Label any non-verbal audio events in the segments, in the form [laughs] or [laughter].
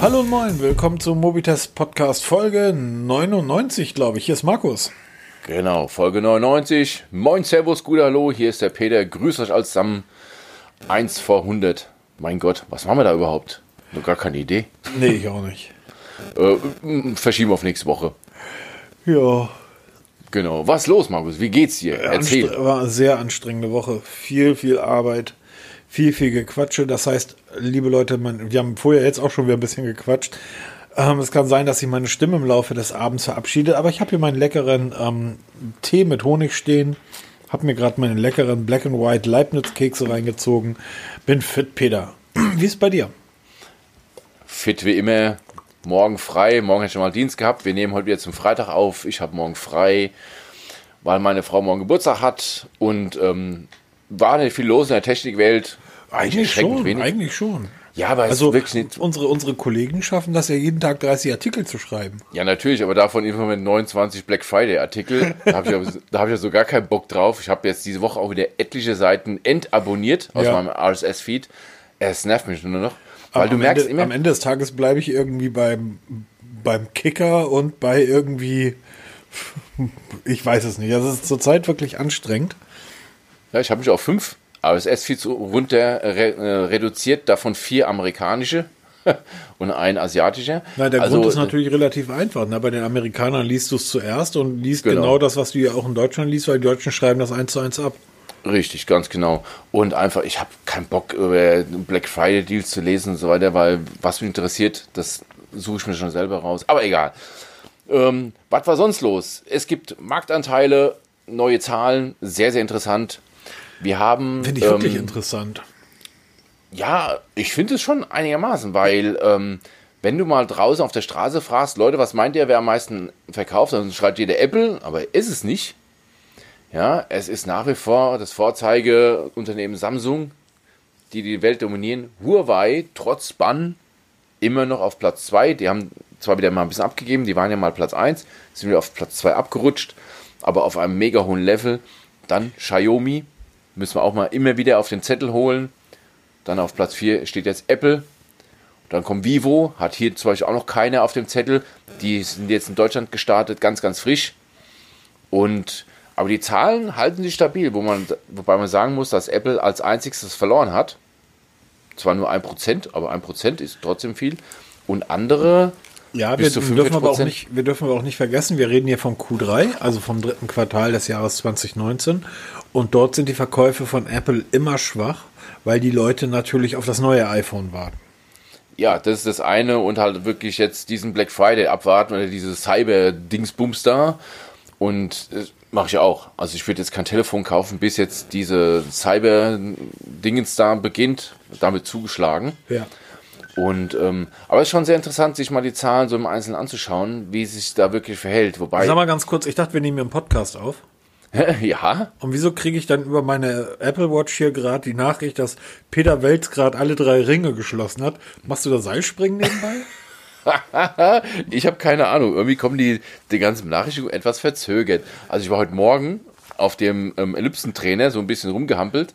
Hallo und moin, willkommen zum Mobitest Podcast Folge 99, glaube ich. Hier ist Markus. Genau, Folge 99. Moin, Servus, gut Hallo, hier ist der Peter. Grüßt euch alle zusammen. 1 vor 100. Mein Gott, was machen wir da überhaupt? Nur gar keine Idee. Nee, ich auch nicht. Äh, verschieben auf nächste Woche. Ja, Genau. Was ist los, Markus? Wie geht's dir? Erzähl. anstre- war eine sehr anstrengende Woche. Viel, viel Arbeit, viel, viel Gequatsche. Das heißt, liebe Leute, man, wir haben vorher jetzt auch schon wieder ein bisschen gequatscht. Ähm, es kann sein, dass sich meine Stimme im Laufe des Abends verabschiedet, aber ich habe hier meinen leckeren ähm, Tee mit Honig stehen. Habe mir gerade meinen leckeren Black and White Leibniz-Kekse reingezogen. Bin fit, Peter. [clears throat] Wie ist bei dir? Fit wie immer. Morgen frei. Morgen hätte ich schon mal Dienst gehabt. Wir nehmen heute wieder zum Freitag auf. Ich habe morgen frei, weil meine Frau morgen Geburtstag hat. Und ähm, war nicht viel los in der Technikwelt. Eigentlich schon, wenig. eigentlich schon. Ja, aber Also wirklich nicht. unsere, unsere Kollegen schaffen das ja jeden Tag 30 Artikel zu schreiben. Ja, natürlich, aber davon immer mit 29 Black Friday Artikel. [laughs] Da habe ich, da hab ich ja so gar keinen Bock drauf. Ich habe jetzt diese Woche auch wieder etliche Seiten entabonniert aus Ja. meinem RSS-Feed. Es nervt mich nur noch. Weil du am merkst Ende, immer. Am Ende des Tages bleibe ich irgendwie beim, beim Kicker und bei irgendwie. [laughs] Ich weiß es nicht. Also es ist zurzeit wirklich anstrengend. Ja, ich habe mich auf fünf RSS-Feeds runter re äh, reduziert, davon vier amerikanische [laughs] und ein asiatischer. Nein, der also, Grund ist natürlich relativ einfach. Ne? Bei den Amerikanern liest du es zuerst und liest genau. Genau. das, was du ja auch in Deutschland liest, weil die Deutschen schreiben das eins zu eins ab. Richtig, ganz genau. Und einfach, ich habe keinen Bock, über Black Friday Deals zu lesen und so weiter, weil was mich interessiert, das suche ich mir schon selber raus. Aber egal. Ähm, was war sonst los? Es gibt Marktanteile, neue Zahlen, sehr, sehr interessant. Wir haben. Finde ich wirklich ähm, interessant. Ja, ich finde es schon einigermaßen, weil ähm, wenn du mal draußen auf der Straße fragst, Leute, was meint ihr, wer am meisten verkauft, dann schreibt jeder Apple, aber ist es nicht. Ja, es ist nach wie vor das Vorzeigeunternehmen Samsung, die die Welt dominieren. Huawei, trotz Bann, immer noch auf Platz 2. Die haben zwar wieder mal ein bisschen abgegeben, die waren ja mal Platz 1, sind wieder auf Platz 2 abgerutscht, aber auf einem mega hohen Level. Dann Xiaomi, müssen wir auch mal immer wieder auf den Zettel holen. Dann auf Platz 4 steht jetzt Apple. Dann kommt Vivo, hat hier zum Beispiel auch noch keine auf dem Zettel. Die sind jetzt in Deutschland gestartet, ganz, ganz frisch. Und, aber die Zahlen halten sich stabil, wo man, wobei man sagen muss, dass Apple als einziges verloren hat. Zwar nur 1%, aber 1% ist trotzdem viel. Und andere Ja, wir dürfen, aber auch 45%. nicht, wir dürfen aber auch nicht vergessen, wir reden hier vom Q3, also vom dritten Quartal des Jahres 2019. Und dort sind die Verkäufe von Apple immer schwach, weil die Leute natürlich auf das neue iPhone warten. Ja, das ist das eine und halt wirklich jetzt diesen Black Friday abwarten oder diese Cyber-Dingsbums da. Und das mache ich auch. Also ich würde jetzt kein Telefon kaufen, bis jetzt diese Cyber-Dingens da beginnt, damit zugeschlagen. Ja. Und ähm, aber es ist schon sehr interessant, sich mal die Zahlen so im Einzelnen anzuschauen, wie sich da wirklich verhält. Wobei, Sag mal ganz kurz, ich dachte, wir nehmen hier einen Podcast auf. [laughs] ja, Und wieso kriege ich dann über meine Apple Watch hier gerade die Nachricht, dass Peter Welz gerade alle drei Ringe geschlossen hat? Machst du da Seilspringen nebenbei? [laughs] ich habe keine Ahnung. Irgendwie kommen die, die ganzen Nachrichten etwas verzögert. Also ich war heute Morgen auf dem ähm, Ellipsentrainer so ein bisschen rumgehampelt.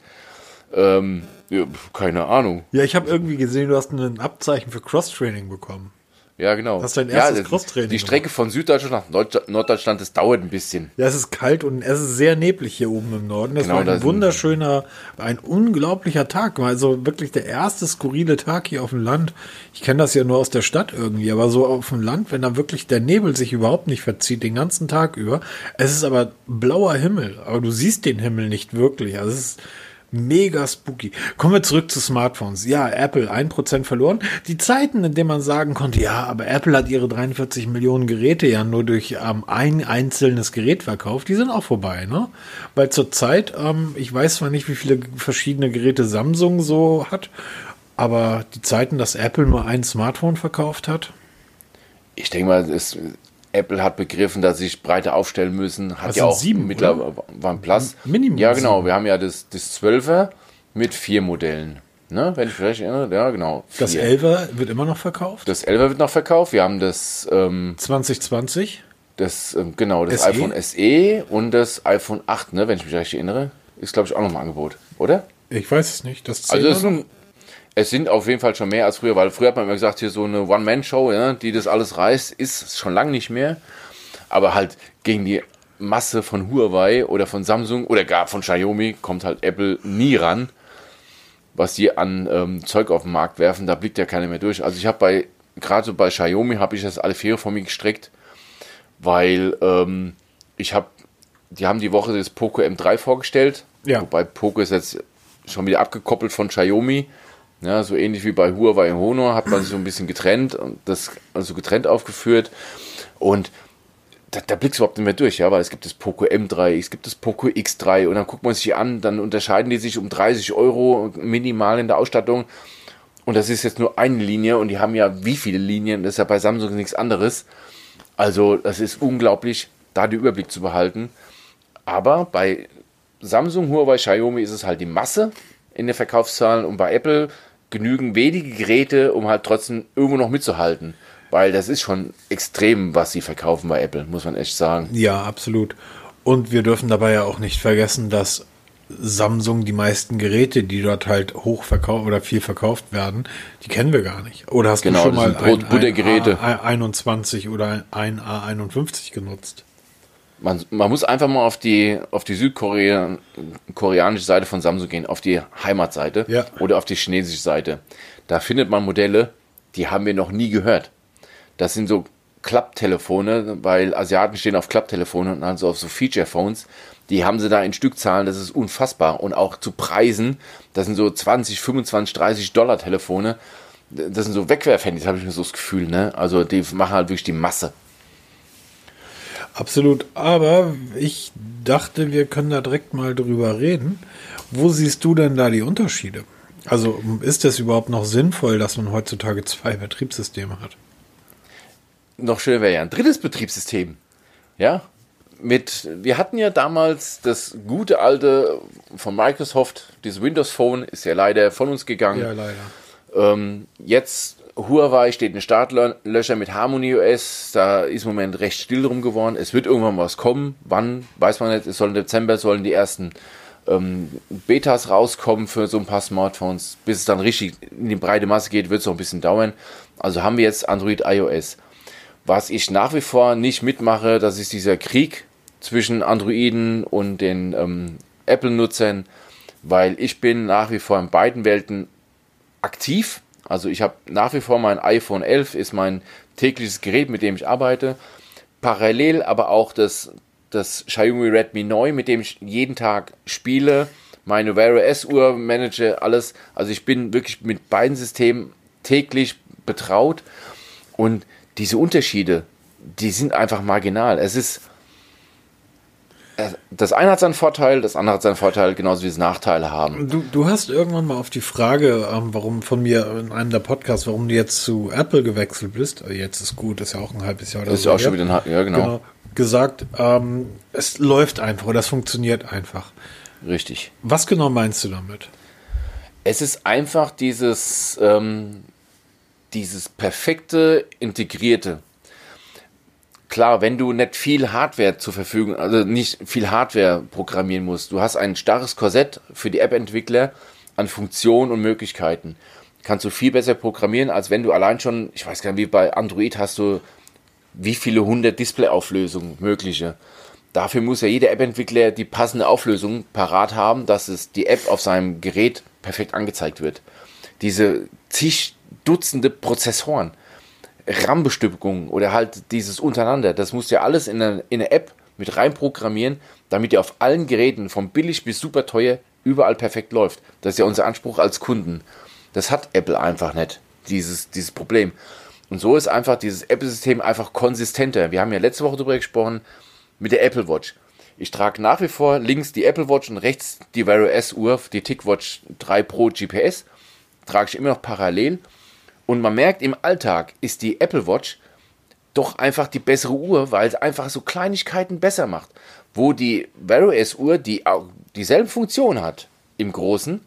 Ähm, ja, keine Ahnung. ja, ich habe irgendwie gesehen, du hast ein Abzeichen für Cross-Training bekommen. Ja, genau. Hast dein erstes ja, Crosstraining Die Strecke von Süddeutschland nach Nord Norddeutschland, das dauert ein bisschen. Ja, es ist kalt und es ist sehr neblig hier oben im Norden. Das Genau, war ein das- wunderschöner, ein unglaublicher Tag. Also wirklich der erste skurrile Tag hier auf dem Land. Ich kenne das ja nur aus der Stadt irgendwie, aber so auf dem Land, wenn da wirklich der Nebel sich überhaupt nicht verzieht, den ganzen Tag über. Es ist aber blauer Himmel, aber du siehst den Himmel nicht wirklich. Also es ist mega spooky. Kommen wir zurück zu Smartphones. Ja, Apple 1% verloren. Die Zeiten, in denen man sagen konnte, ja, aber Apple hat ihre 43 Millionen Geräte ja nur durch ähm, ein einzelnes Gerät verkauft, die sind auch vorbei, ne? Weil zurzeit, ähm, ich weiß zwar nicht, wie viele verschiedene Geräte Samsung so hat, aber die Zeiten, dass Apple nur ein Smartphone verkauft hat, Ich denke mal, es, Apple hat begriffen, dass sie sich breiter aufstellen müssen. Hat Das ja auch sieben, mittlerweile OnePlus. Minimum Ja, genau. sieben. Wir haben ja das, das 12er mit vier Modellen. Ne? Wenn ich vielleicht erinnere. Ja, genau. das Vier. 11er wird immer noch verkauft. Das 11er wird noch verkauft. Wir haben das, ähm, 2020. das ähm, genau, das SE? iPhone SE und das iPhone 8, ne? wenn ich mich recht erinnere. Ist, glaube ich, auch noch im Angebot, oder? Ich weiß es nicht. Das 10 Also das ist ein, Es sind auf jeden Fall schon mehr als früher, weil früher hat man immer gesagt, hier so eine One-Man-Show, ja, die das alles reißt, ist schon lange nicht mehr. Aber halt gegen die Masse von Huawei oder von Samsung oder gar von Xiaomi kommt halt Apple nie ran. Was die an ähm, Zeug auf den Markt werfen, da blickt ja keiner mehr durch. Also ich habe bei, gerade so bei Xiaomi habe ich das alle vier von mir gestreckt, weil ähm, ich habe, die haben die Woche das Poco M3 vorgestellt. Ja. Wobei Poco ist jetzt schon wieder abgekoppelt von Xiaomi. Ja, so ähnlich wie bei Huawei und Honor hat man sich so ein bisschen getrennt und das also getrennt aufgeführt. Und da, da blickst du überhaupt nicht mehr durch, ja, weil es gibt das Poco M3, es gibt das Poco X3 und dann guckt man sich an, dann unterscheiden die sich um 30 Euro minimal in der Ausstattung. Und das ist jetzt nur eine Linie und die haben ja wie viele Linien, das ist ja bei Samsung nichts anderes. Also, das ist unglaublich, da den Überblick zu behalten. Aber bei Samsung, Huawei, Xiaomi ist es halt die Masse in den Verkaufszahlen und bei Apple genügen wenige Geräte, um halt trotzdem irgendwo noch mitzuhalten. Weil das ist schon extrem, was sie verkaufen bei Apple, muss man echt sagen. Ja, absolut. Und wir dürfen dabei ja auch nicht vergessen, dass Samsung die meisten Geräte, die dort halt hoch verkauft oder viel verkauft werden, die kennen wir gar nicht. Oder hast genau, du schon mal ein, ein A21 oder ein A51 genutzt? Man, man muss einfach mal auf die, auf die südkoreanische Seite von Samsung gehen, auf die Heimatseite ja. oder auf die chinesische Seite. Da findet man Modelle, die haben wir noch nie gehört. Das sind so Klapptelefone, weil Asiaten stehen auf Klapptelefone und also auf so Feature-Phones. Die haben sie da in Stückzahlen, das ist unfassbar. Und auch zu Preisen, das sind so 20, 25, 30 Dollar Telefone. Das sind so Wegwerfhandys, habe ich mir so das Gefühl. Ne? Also die machen halt wirklich die Masse. Absolut. Aber ich dachte, wir können da direkt mal drüber reden. Wo siehst du denn da die Unterschiede? Also ist es überhaupt noch sinnvoll, dass man heutzutage zwei Betriebssysteme hat? noch schöner wäre ja ein drittes Betriebssystem. Ja, mit, wir hatten ja damals das gute alte von Microsoft, dieses Windows Phone, ist ja leider von uns gegangen. Ja, leider. Ähm, jetzt Huawei steht ein Startlöcher mit Harmony OS, da ist im Moment recht still drum geworden. Es wird irgendwann was kommen. Wann, weiß man nicht. Es soll im Dezember sollen die ersten ähm, Betas rauskommen für so ein paar Smartphones. Bis es dann richtig in die breite Masse geht, wird es noch ein bisschen dauern. Also haben wir jetzt Android iOS. Was ich nach wie vor nicht mitmache, das ist dieser Krieg zwischen Androiden und den ähm, Apple-Nutzern, weil ich bin nach wie vor in beiden Welten aktiv. Also ich habe nach wie vor mein iPhone 11, ist mein tägliches Gerät, mit dem ich arbeite. Parallel aber auch das, das Xiaomi Redmi 9, mit dem ich jeden Tag spiele, meine Wear OS Uhr manage, alles. Also ich bin wirklich mit beiden Systemen täglich betraut und diese Unterschiede, die sind einfach marginal. Es ist, das eine hat seinen Vorteil, das andere hat seinen Vorteil, genauso wie es Nachteile haben. Du, du hast irgendwann mal auf die Frage, ähm, warum von mir in einem der Podcasts, warum du jetzt zu Apple gewechselt bist, äh, jetzt ist gut, ist ja auch ein halbes Jahr. Das ist ja auch schon wieder ein halbes Jahr, genau. genau. Gesagt, ähm, es läuft einfach oder es funktioniert einfach. Richtig. Was genau meinst du damit? Es ist einfach dieses, ähm, dieses perfekte, integrierte. Klar, wenn du nicht viel Hardware zur Verfügung, also nicht viel Hardware programmieren musst, du hast ein starres Korsett für die App-Entwickler an Funktionen und Möglichkeiten. Kannst du viel besser programmieren, als wenn du allein schon, ich weiß gar nicht, wie bei Android hast du wie viele hundert Display-Auflösungen mögliche. Dafür muss ja jeder App-Entwickler die passende Auflösung parat haben, dass es die App auf seinem Gerät perfekt angezeigt wird. Diese zig Dutzende Prozessoren, RAM-Bestückungen oder halt dieses untereinander. Das musst du ja alles in eine, in eine App mit rein programmieren, damit ihr auf allen Geräten, vom billig bis super teuer, überall perfekt läuft. Das ist ja unser Anspruch als Kunden. Das hat Apple einfach nicht, dieses, dieses Problem. Und so ist einfach dieses Apple-System einfach konsistenter. Wir haben ja letzte Woche darüber gesprochen mit der Apple Watch. Ich trage nach wie vor links die Apple Watch und rechts die Wear OS Uhr, die TicWatch 3 Pro GPS. Trage ich immer noch parallel. Und man merkt, im Alltag ist die Apple Watch doch einfach die bessere Uhr, weil es einfach so Kleinigkeiten besser macht. Wo die Wear OS Uhr, die auch dieselbe Funktion hat im Großen,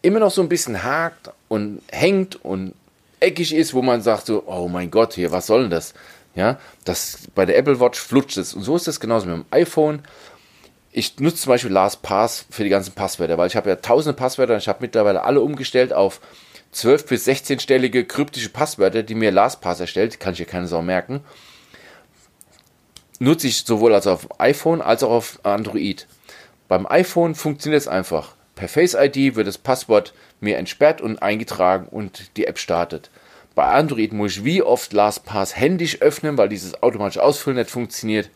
immer noch so ein bisschen hakt und hängt und eckig ist, wo man sagt so, oh mein Gott, hier, was soll denn das? Ja, das bei der Apple Watch flutscht es. Und so ist das genauso mit dem iPhone. ich nutze zum Beispiel LastPass für die ganzen Passwörter, weil ich habe ja tausende Passwörter und ich habe mittlerweile alle umgestellt auf 12 bis 16-stellige kryptische Passwörter, die mir LastPass erstellt, kann ich ja keine Sau merken. Nutze ich sowohl als auf iPhone als auch auf Android. Beim iPhone funktioniert es einfach. Per Face ID wird das Passwort mir entsperrt und eingetragen und die App startet. Bei Android muss ich wie oft LastPass händisch öffnen, weil dieses automatische Ausfüllen nicht funktioniert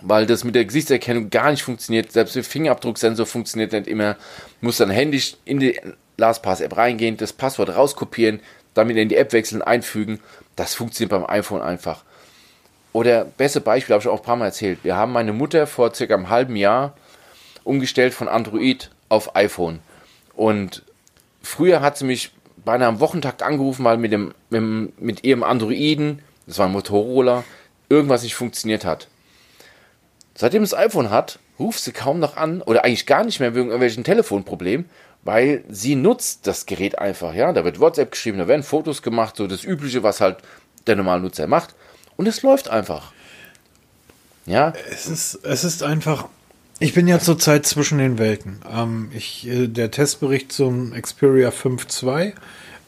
weil das mit der Gesichtserkennung gar nicht funktioniert. Selbst der Fingerabdrucksensor funktioniert nicht immer. Muss dann händisch in die LastPass-App reingehen, das Passwort rauskopieren, damit in die App wechseln, einfügen. Das funktioniert beim iPhone einfach. Oder beste Beispiel habe ich auch ein paar Mal erzählt. Wir haben meine Mutter vor circa einem halben Jahr umgestellt von Android auf iPhone. Und früher hat sie mich beinahe am Wochentakt angerufen, weil mit, dem, mit, mit ihrem Androiden, das war ein Motorola, irgendwas nicht funktioniert hat. Seitdem es iPhone hat, ruft sie kaum noch an oder eigentlich gar nicht mehr wegen irgendwelchen Telefonproblemen, weil sie nutzt das Gerät einfach. Ja, da wird WhatsApp geschrieben, da werden Fotos gemacht, so das Übliche, was halt der normale Nutzer macht. Und es läuft einfach. Ja. Es ist, es ist einfach. Ich bin ja zurzeit zwischen den Welten. Ähm, ich, äh, der Testbericht zum Xperia 5.2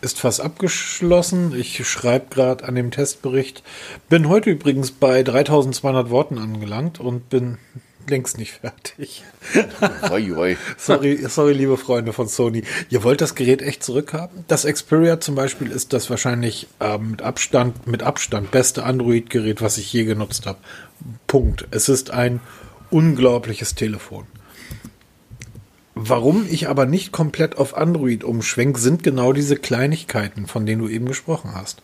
ist fast abgeschlossen. Ich schreibe gerade an dem Testbericht. Bin heute übrigens bei 3200 Worten angelangt und bin längst nicht fertig. oi, oi. [laughs] sorry, sorry, liebe Freunde von Sony. Ihr wollt das Gerät echt zurückhaben? Das Xperia zum Beispiel ist das wahrscheinlich äh, mit Abstand, mit Abstand beste Android-Gerät, was ich je genutzt habe. Punkt. Es ist ein unglaubliches Telefon. Warum ich aber nicht komplett auf Android umschwenke, sind genau diese Kleinigkeiten, von denen du eben gesprochen hast.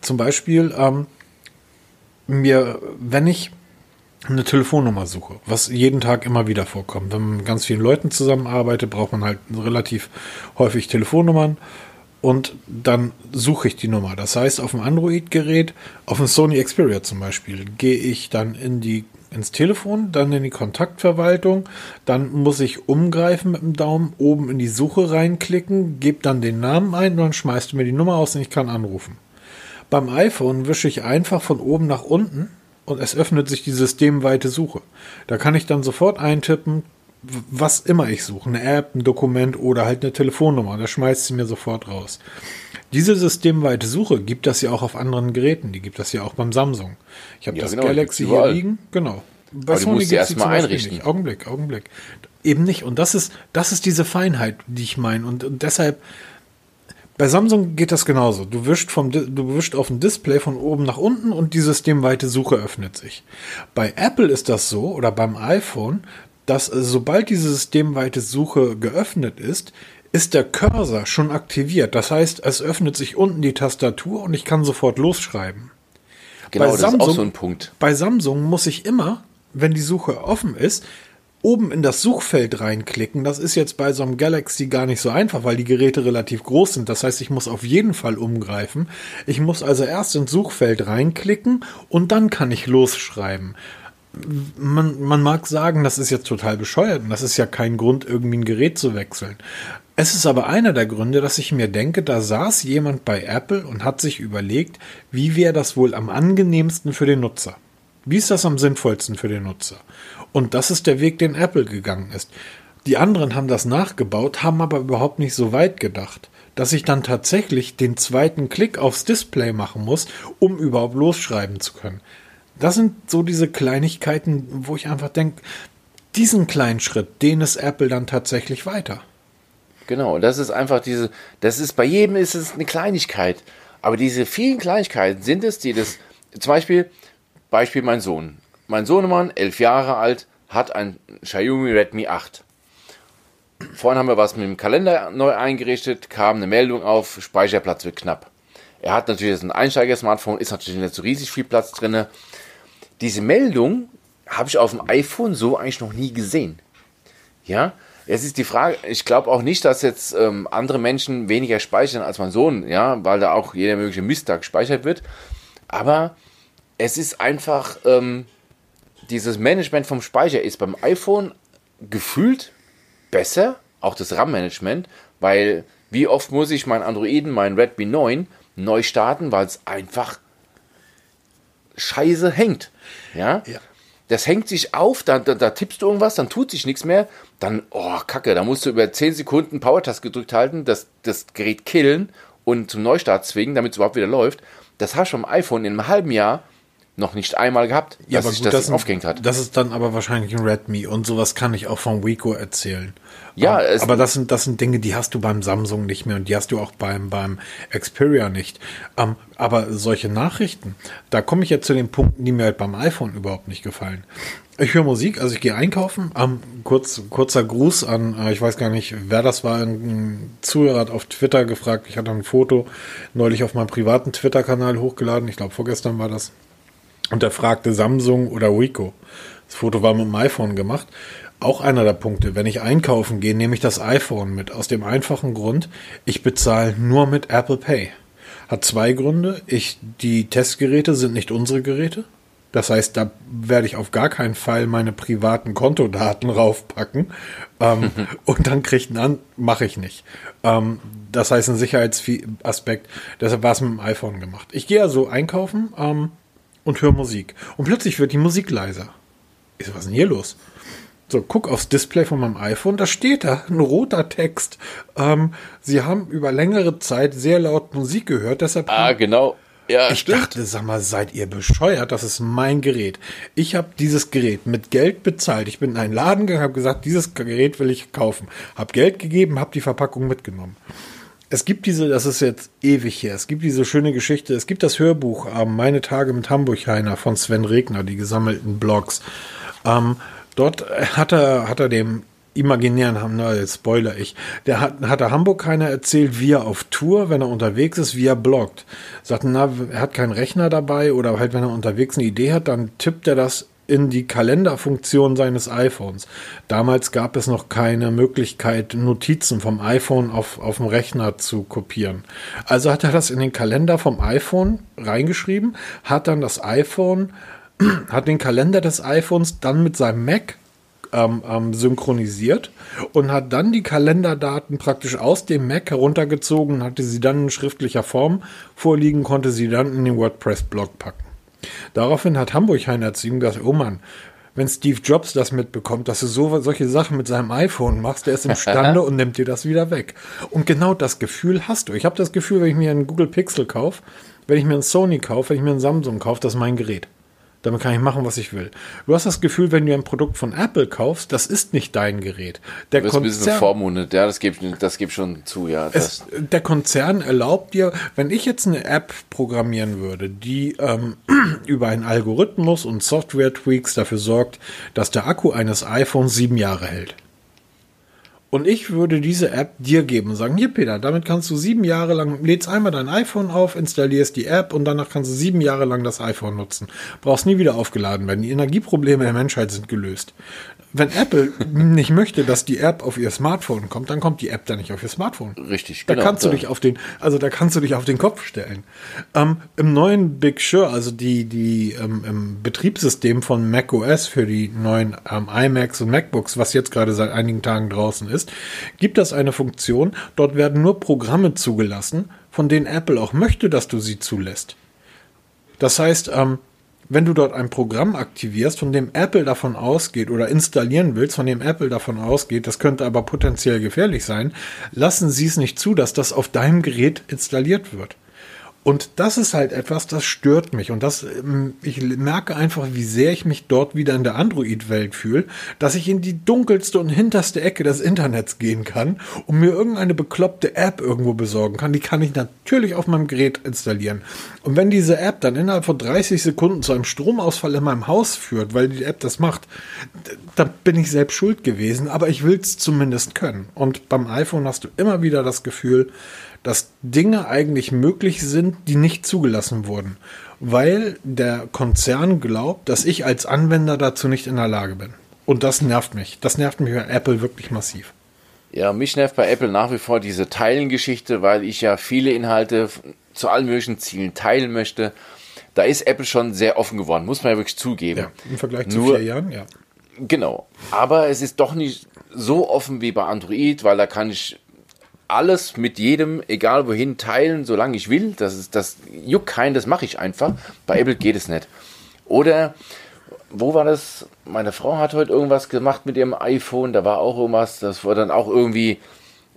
Zum Beispiel, ähm, mir, wenn ich eine Telefonnummer suche, was jeden Tag immer wieder vorkommt. Wenn man mit ganz vielen Leuten zusammenarbeitet, braucht man halt relativ häufig Telefonnummern und dann suche ich die Nummer. Das heißt, auf dem Android-Gerät, auf dem Sony Xperia zum Beispiel, gehe ich dann in die ins Telefon, dann in die Kontaktverwaltung, dann muss ich umgreifen mit dem Daumen, oben in die Suche reinklicken, gebe dann den Namen ein und dann schmeißt du mir die Nummer aus und ich kann anrufen. Beim iPhone wische ich einfach von oben nach unten und es öffnet sich die systemweite Suche. Da kann ich dann sofort eintippen, was immer ich suche, eine App, ein Dokument oder halt eine Telefonnummer. Da schmeißt sie mir sofort raus. Diese systemweite Suche gibt das ja auch auf anderen Geräten. Die gibt das ja auch beim Samsung. Ich habe ja, das genau, Galaxy hier liegen. Genau. Bei Aber Sony du erstmal einrichten. Nicht. Augenblick, Augenblick. Eben nicht. Und das ist, das ist diese Feinheit, die ich meine. Und, und deshalb, bei Samsung geht das genauso. Du wischst, vom, du wischst auf dem Display von oben nach unten und die systemweite Suche öffnet sich. Bei Apple ist das so, oder beim iPhone, dass sobald diese systemweite Suche geöffnet ist, ist der Cursor schon aktiviert. Das heißt, es öffnet sich unten die Tastatur und ich kann sofort losschreiben. Genau, bei das Samsung, ist auch so ein Punkt. Bei Samsung muss ich immer, wenn die Suche offen ist, oben in das Suchfeld reinklicken. Das ist jetzt bei so einem Galaxy gar nicht so einfach, weil die Geräte relativ groß sind. Das heißt, ich muss auf jeden Fall umgreifen. Ich muss also erst ins Suchfeld reinklicken und dann kann ich losschreiben. Man, man mag sagen, das ist jetzt total bescheuert und das ist ja kein Grund, irgendwie ein Gerät zu wechseln. Es ist aber einer der Gründe, dass ich mir denke, da saß jemand bei Apple und hat sich überlegt, wie wäre das wohl am angenehmsten für den Nutzer? Wie ist das am sinnvollsten für den Nutzer? Und das ist der Weg, den Apple gegangen ist. Die anderen haben das nachgebaut, haben aber überhaupt nicht so weit gedacht, dass ich dann tatsächlich den zweiten Klick aufs Display machen muss, um überhaupt losschreiben zu können. Das sind so diese Kleinigkeiten, wo ich einfach denke, diesen kleinen Schritt, den ist Apple dann tatsächlich weiter. Genau, das ist einfach diese, das ist bei jedem ist es eine Kleinigkeit. Aber diese vielen Kleinigkeiten sind es, die das, zum Beispiel, Beispiel mein Sohn. Mein Sohnemann, elf Jahre alt, hat ein Xiaomi Redmi 8. Vorhin haben wir was mit dem Kalender neu eingerichtet, kam eine Meldung auf, Speicherplatz wird knapp. Er hat natürlich ein Einsteiger-Smartphone, ist natürlich nicht so riesig viel Platz drin. Diese Meldung habe ich auf dem iPhone so eigentlich noch nie gesehen. Ja, es ist die Frage, ich glaube auch nicht, dass jetzt ähm, andere Menschen weniger speichern als mein Sohn, ja, weil da auch jeder mögliche Misttag gespeichert wird. Aber es ist einfach, ähm, dieses Management vom Speicher ist beim iPhone gefühlt besser, auch das RAM-Management, weil wie oft muss ich mein Androiden, mein Redmi 9 neu starten, weil es einfach scheiße hängt. Ja? ja. das hängt sich auf, da, da, da, tippst du irgendwas, dann tut sich nichts mehr, dann, oh, kacke, da musst du über 10 Sekunden Power-Taste gedrückt halten, das, das Gerät killen und zum Neustart zwingen, damit es überhaupt wieder läuft. Das hast du am iPhone in einem halben Jahr noch nicht einmal gehabt, ja, dass sich das, das aufgehängt hat. Das ist dann aber wahrscheinlich ein Redmi und sowas kann ich auch von Wiko erzählen. Ja, um, aber das sind das sind Dinge, die hast du beim Samsung nicht mehr und die hast du auch beim beim Xperia nicht. Um, aber solche Nachrichten, da komme ich jetzt zu den Punkten, die mir halt beim iPhone überhaupt nicht gefallen. Ich höre Musik, also ich gehe einkaufen. Um, kurz, kurzer Gruß an, uh, ich weiß gar nicht, wer das war, ein Zuhörer hat auf Twitter gefragt. Ich hatte ein Foto neulich auf meinem privaten Twitter-Kanal hochgeladen. Ich glaube, vorgestern war das. Und er fragte Samsung oder Rico. Das Foto war mit dem iPhone gemacht. Auch einer der Punkte. Wenn ich einkaufen gehe, nehme ich das iPhone mit. Aus dem einfachen Grund, ich bezahle nur mit Apple Pay. Hat zwei Gründe. Ich, die Testgeräte sind nicht unsere Geräte. Das heißt, da werde ich auf gar keinen Fall meine privaten Kontodaten [laughs] raufpacken. Ähm, [laughs] und dann kriegt einen an, mache ich nicht. Ähm, das heißt, ein Sicherheitsaspekt. Deshalb war es mit dem iPhone gemacht. Ich gehe also einkaufen. Ähm, und höre Musik. Und plötzlich wird die Musik leiser. Ich so, was ist denn hier los? So, guck aufs Display von meinem iPhone, da steht da ein roter Text. Ähm, Sie haben über längere Zeit sehr laut Musik gehört, deshalb. Ah, genau. Ja, ich stimmt. dachte, sag mal, seid ihr bescheuert? Das ist mein Gerät. Ich habe dieses Gerät mit Geld bezahlt. Ich bin in einen Laden gegangen, habe gesagt, dieses Gerät will ich kaufen. Hab Geld gegeben, habe die Verpackung mitgenommen es gibt diese, das ist jetzt ewig her, es gibt diese schöne Geschichte, es gibt das Hörbuch ähm, Meine Tage mit Hamburg-Heiner von Sven Regner, die gesammelten Blogs. Ähm, dort hat er, hat er dem imaginären na, jetzt spoiler ich, der hat, hat er Hamburg keiner erzählt, wie er auf Tour, wenn er unterwegs ist, wie er bloggt. Sagt, na, er hat keinen Rechner dabei oder halt, wenn er unterwegs eine Idee hat, dann tippt er das in die Kalenderfunktion seines iPhones. Damals gab es noch keine Möglichkeit, Notizen vom iPhone auf, auf dem Rechner zu kopieren. Also hat er das in den Kalender vom iPhone reingeschrieben, hat dann das iPhone, [clears throat] hat den Kalender des iPhones dann mit seinem Mac ähm, ähm, synchronisiert und hat dann die Kalenderdaten praktisch aus dem Mac heruntergezogen, hatte sie dann in schriftlicher Form vorliegen, konnte sie dann in den WordPress-Blog packen. Daraufhin hat Hamburg Heiner zu ihm gesagt, oh Mann, wenn Steve Jobs das mitbekommt, dass du so, solche Sachen mit seinem iPhone machst, der ist imstande [laughs] und nimmt dir das wieder weg. Und genau das Gefühl hast du. Ich habe das Gefühl, wenn ich mir einen Google Pixel kaufe, wenn ich mir einen Sony kaufe, wenn ich mir einen Samsung kaufe, das ist mein Gerät. Damit kann ich machen, was ich will. Du hast das Gefühl, wenn du ein Produkt von Apple kaufst, das ist nicht dein Gerät. Der du bist Konzern, ein bisschen vormundet, ja, das gibt das gibt schon zu, ja. Es, der Konzern erlaubt dir, wenn ich jetzt eine App programmieren würde, die ähm, [clears throat] über einen Algorithmus und Software-Tweaks dafür sorgt, dass der Akku eines iPhones sieben Jahre hält und ich würde diese App dir geben und sagen, hier Peter, damit kannst du sieben Jahre lang, lädst einmal dein iPhone auf, installierst die App und danach kannst du sieben Jahre lang das iPhone nutzen. Brauchst nie wieder aufgeladen werden. Die Energieprobleme der Menschheit sind gelöst wenn Apple [laughs] nicht möchte, dass die App auf ihr Smartphone kommt, dann kommt die App da nicht auf ihr Smartphone. Richtig, da genau. kannst du dich auf den, also da kannst du dich auf den Kopf stellen. Ähm, Im neuen Big Sur, also die, die ähm, im Betriebssystem von macOS für die neuen ähm, iMacs und MacBooks, was jetzt gerade seit einigen Tagen draußen ist, gibt es eine Funktion, dort werden nur Programme zugelassen, von denen Apple auch möchte, dass du sie zulässt. Das heißt, ähm, wenn du dort ein Programm aktivierst, von dem Apple davon ausgeht oder installieren willst, von dem Apple davon ausgeht, das könnte aber potenziell gefährlich sein, lassen sie es nicht zu, dass das auf deinem Gerät installiert wird. Und das ist halt etwas, das stört mich. Und das, ähm, ich merke einfach, wie sehr ich mich dort wieder in der Android-Welt fühle, dass ich in die dunkelste und hinterste Ecke des Internets gehen kann und mir irgendeine bekloppte App irgendwo besorgen kann. Die kann ich natürlich auf meinem Gerät installieren. Und wenn diese App dann innerhalb von 30 Sekunden zu einem Stromausfall in meinem Haus führt, weil die App das macht, dann bin ich selbst schuld gewesen. Aber ich will es zumindest können. Und beim iPhone hast du immer wieder das Gefühl, dass Dinge eigentlich möglich sind, die nicht zugelassen wurden, weil der Konzern glaubt, dass ich als Anwender dazu nicht in der Lage bin. Und das nervt mich. Das nervt mich bei Apple wirklich massiv. Ja, mich nervt bei Apple nach wie vor diese Teilengeschichte, weil ich ja viele Inhalte zu allen möglichen Zielen teilen möchte. Da ist Apple schon sehr offen geworden, muss man ja wirklich zugeben. Ja, Im Vergleich zu Nur, vier Jahren, ja. Genau. Aber es ist doch nicht so offen wie bei Android, weil da kann ich alles mit jedem, egal wohin, teilen, solange ich will. Das ist das juckt kein, das mache ich einfach. Bei Apple geht es nicht. Oder wo war das? Meine Frau hat heute irgendwas gemacht mit ihrem iPhone, da war auch irgendwas, das war dann auch irgendwie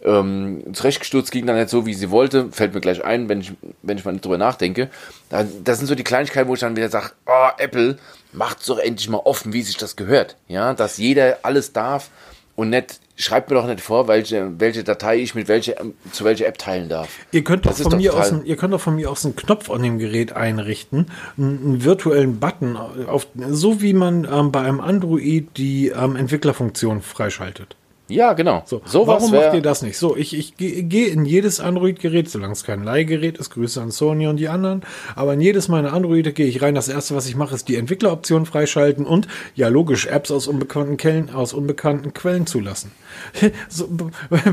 ähm, zurechtgestutzt, ging dann nicht so, wie sie wollte. Fällt mir gleich ein, wenn ich, wenn ich mal drüber nachdenke. Das sind so die Kleinigkeiten, wo ich dann wieder sage, oh, Apple, macht's doch endlich mal offen, wie sich das gehört. Ja, dass jeder alles darf und nicht schreibt mir doch nicht vor, welche, welche Datei ich mit welche, zu welcher App teilen darf. Ihr könnt doch von mir aus, ihr könnt doch von mir aus einen Knopf an dem Gerät einrichten, einen, einen virtuellen Button, auf, so wie man ähm, bei einem Android die ähm, Entwicklerfunktion freischaltet. Ja, genau. So, so warum macht ihr das nicht? So, ich, ich gehe geh in jedes Android-Gerät, solange es kein Leihgerät ist, Grüße an Sony und die anderen, aber in jedes meiner Androide gehe ich rein. Das erste, was ich mache, ist die Entwickleroption freischalten und, ja logisch, Apps aus unbekannten Quellen, aus unbekannten Quellen zulassen. [laughs] so,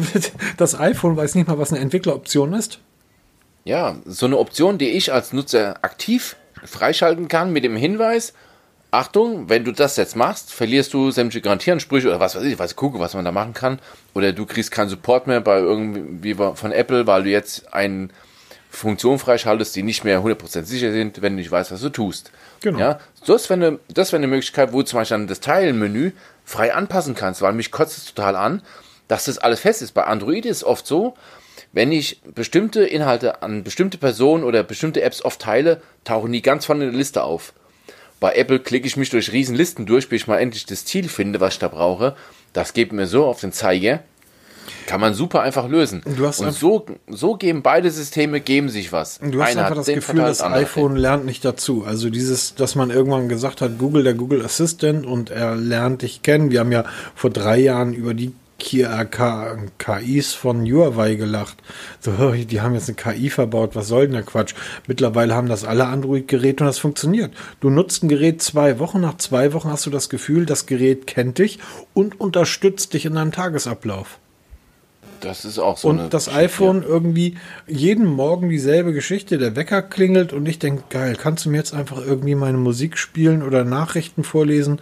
[laughs] das iPhone weiß nicht mal, was eine Entwickleroption ist. Ja, so eine Option, die ich als Nutzer aktiv freischalten kann mit dem Hinweis, Achtung, wenn du das jetzt machst, verlierst du sämtliche Garantieansprüche oder was weiß ich, ich weiß gucke, was man da machen kann. Oder du kriegst keinen Support mehr bei irgendwie von Apple, weil du jetzt eine Funktion freischaltest, die nicht mehr 100% sicher sind, wenn du nicht weißt, was du tust. Genau. Ja, das wäre eine, das wäre eine Möglichkeit, wo du zum Beispiel dann das Teilenmenü frei anpassen kannst, weil mich kotzt es total an, dass das alles fest ist. Bei Android ist es oft so, wenn ich bestimmte Inhalte an bestimmte Personen oder bestimmte Apps oft teile, tauchen die ganz vorne in der Liste auf. Bei Apple klicke ich mich durch Riesenlisten durch, bis ich mal endlich das Ziel finde, was ich da brauche. Das geht mir so auf den Zeiger. Kann man super einfach lösen. und so, so geben beide Systeme geben sich was. Du hast Einer einfach das Gefühl, das iPhone lernt nicht dazu. Also dieses, dass man irgendwann gesagt hat, Google, der Google Assistant und er lernt dich kennen. Wir haben ja vor drei Jahren über die KIs von Huawei gelacht. So, die haben jetzt eine KI verbaut, was soll denn der Quatsch? Mittlerweile haben das alle Android-Geräte und das funktioniert. Du nutzt ein Gerät zwei Wochen, nach zwei Wochen hast du das Gefühl, das Gerät kennt dich und unterstützt dich in deinem Tagesablauf. Das ist auch so. Und das iPhone ja. irgendwie jeden Morgen dieselbe Geschichte. Der Wecker klingelt und ich denke, geil, kannst du mir jetzt einfach irgendwie meine Musik spielen oder Nachrichten vorlesen?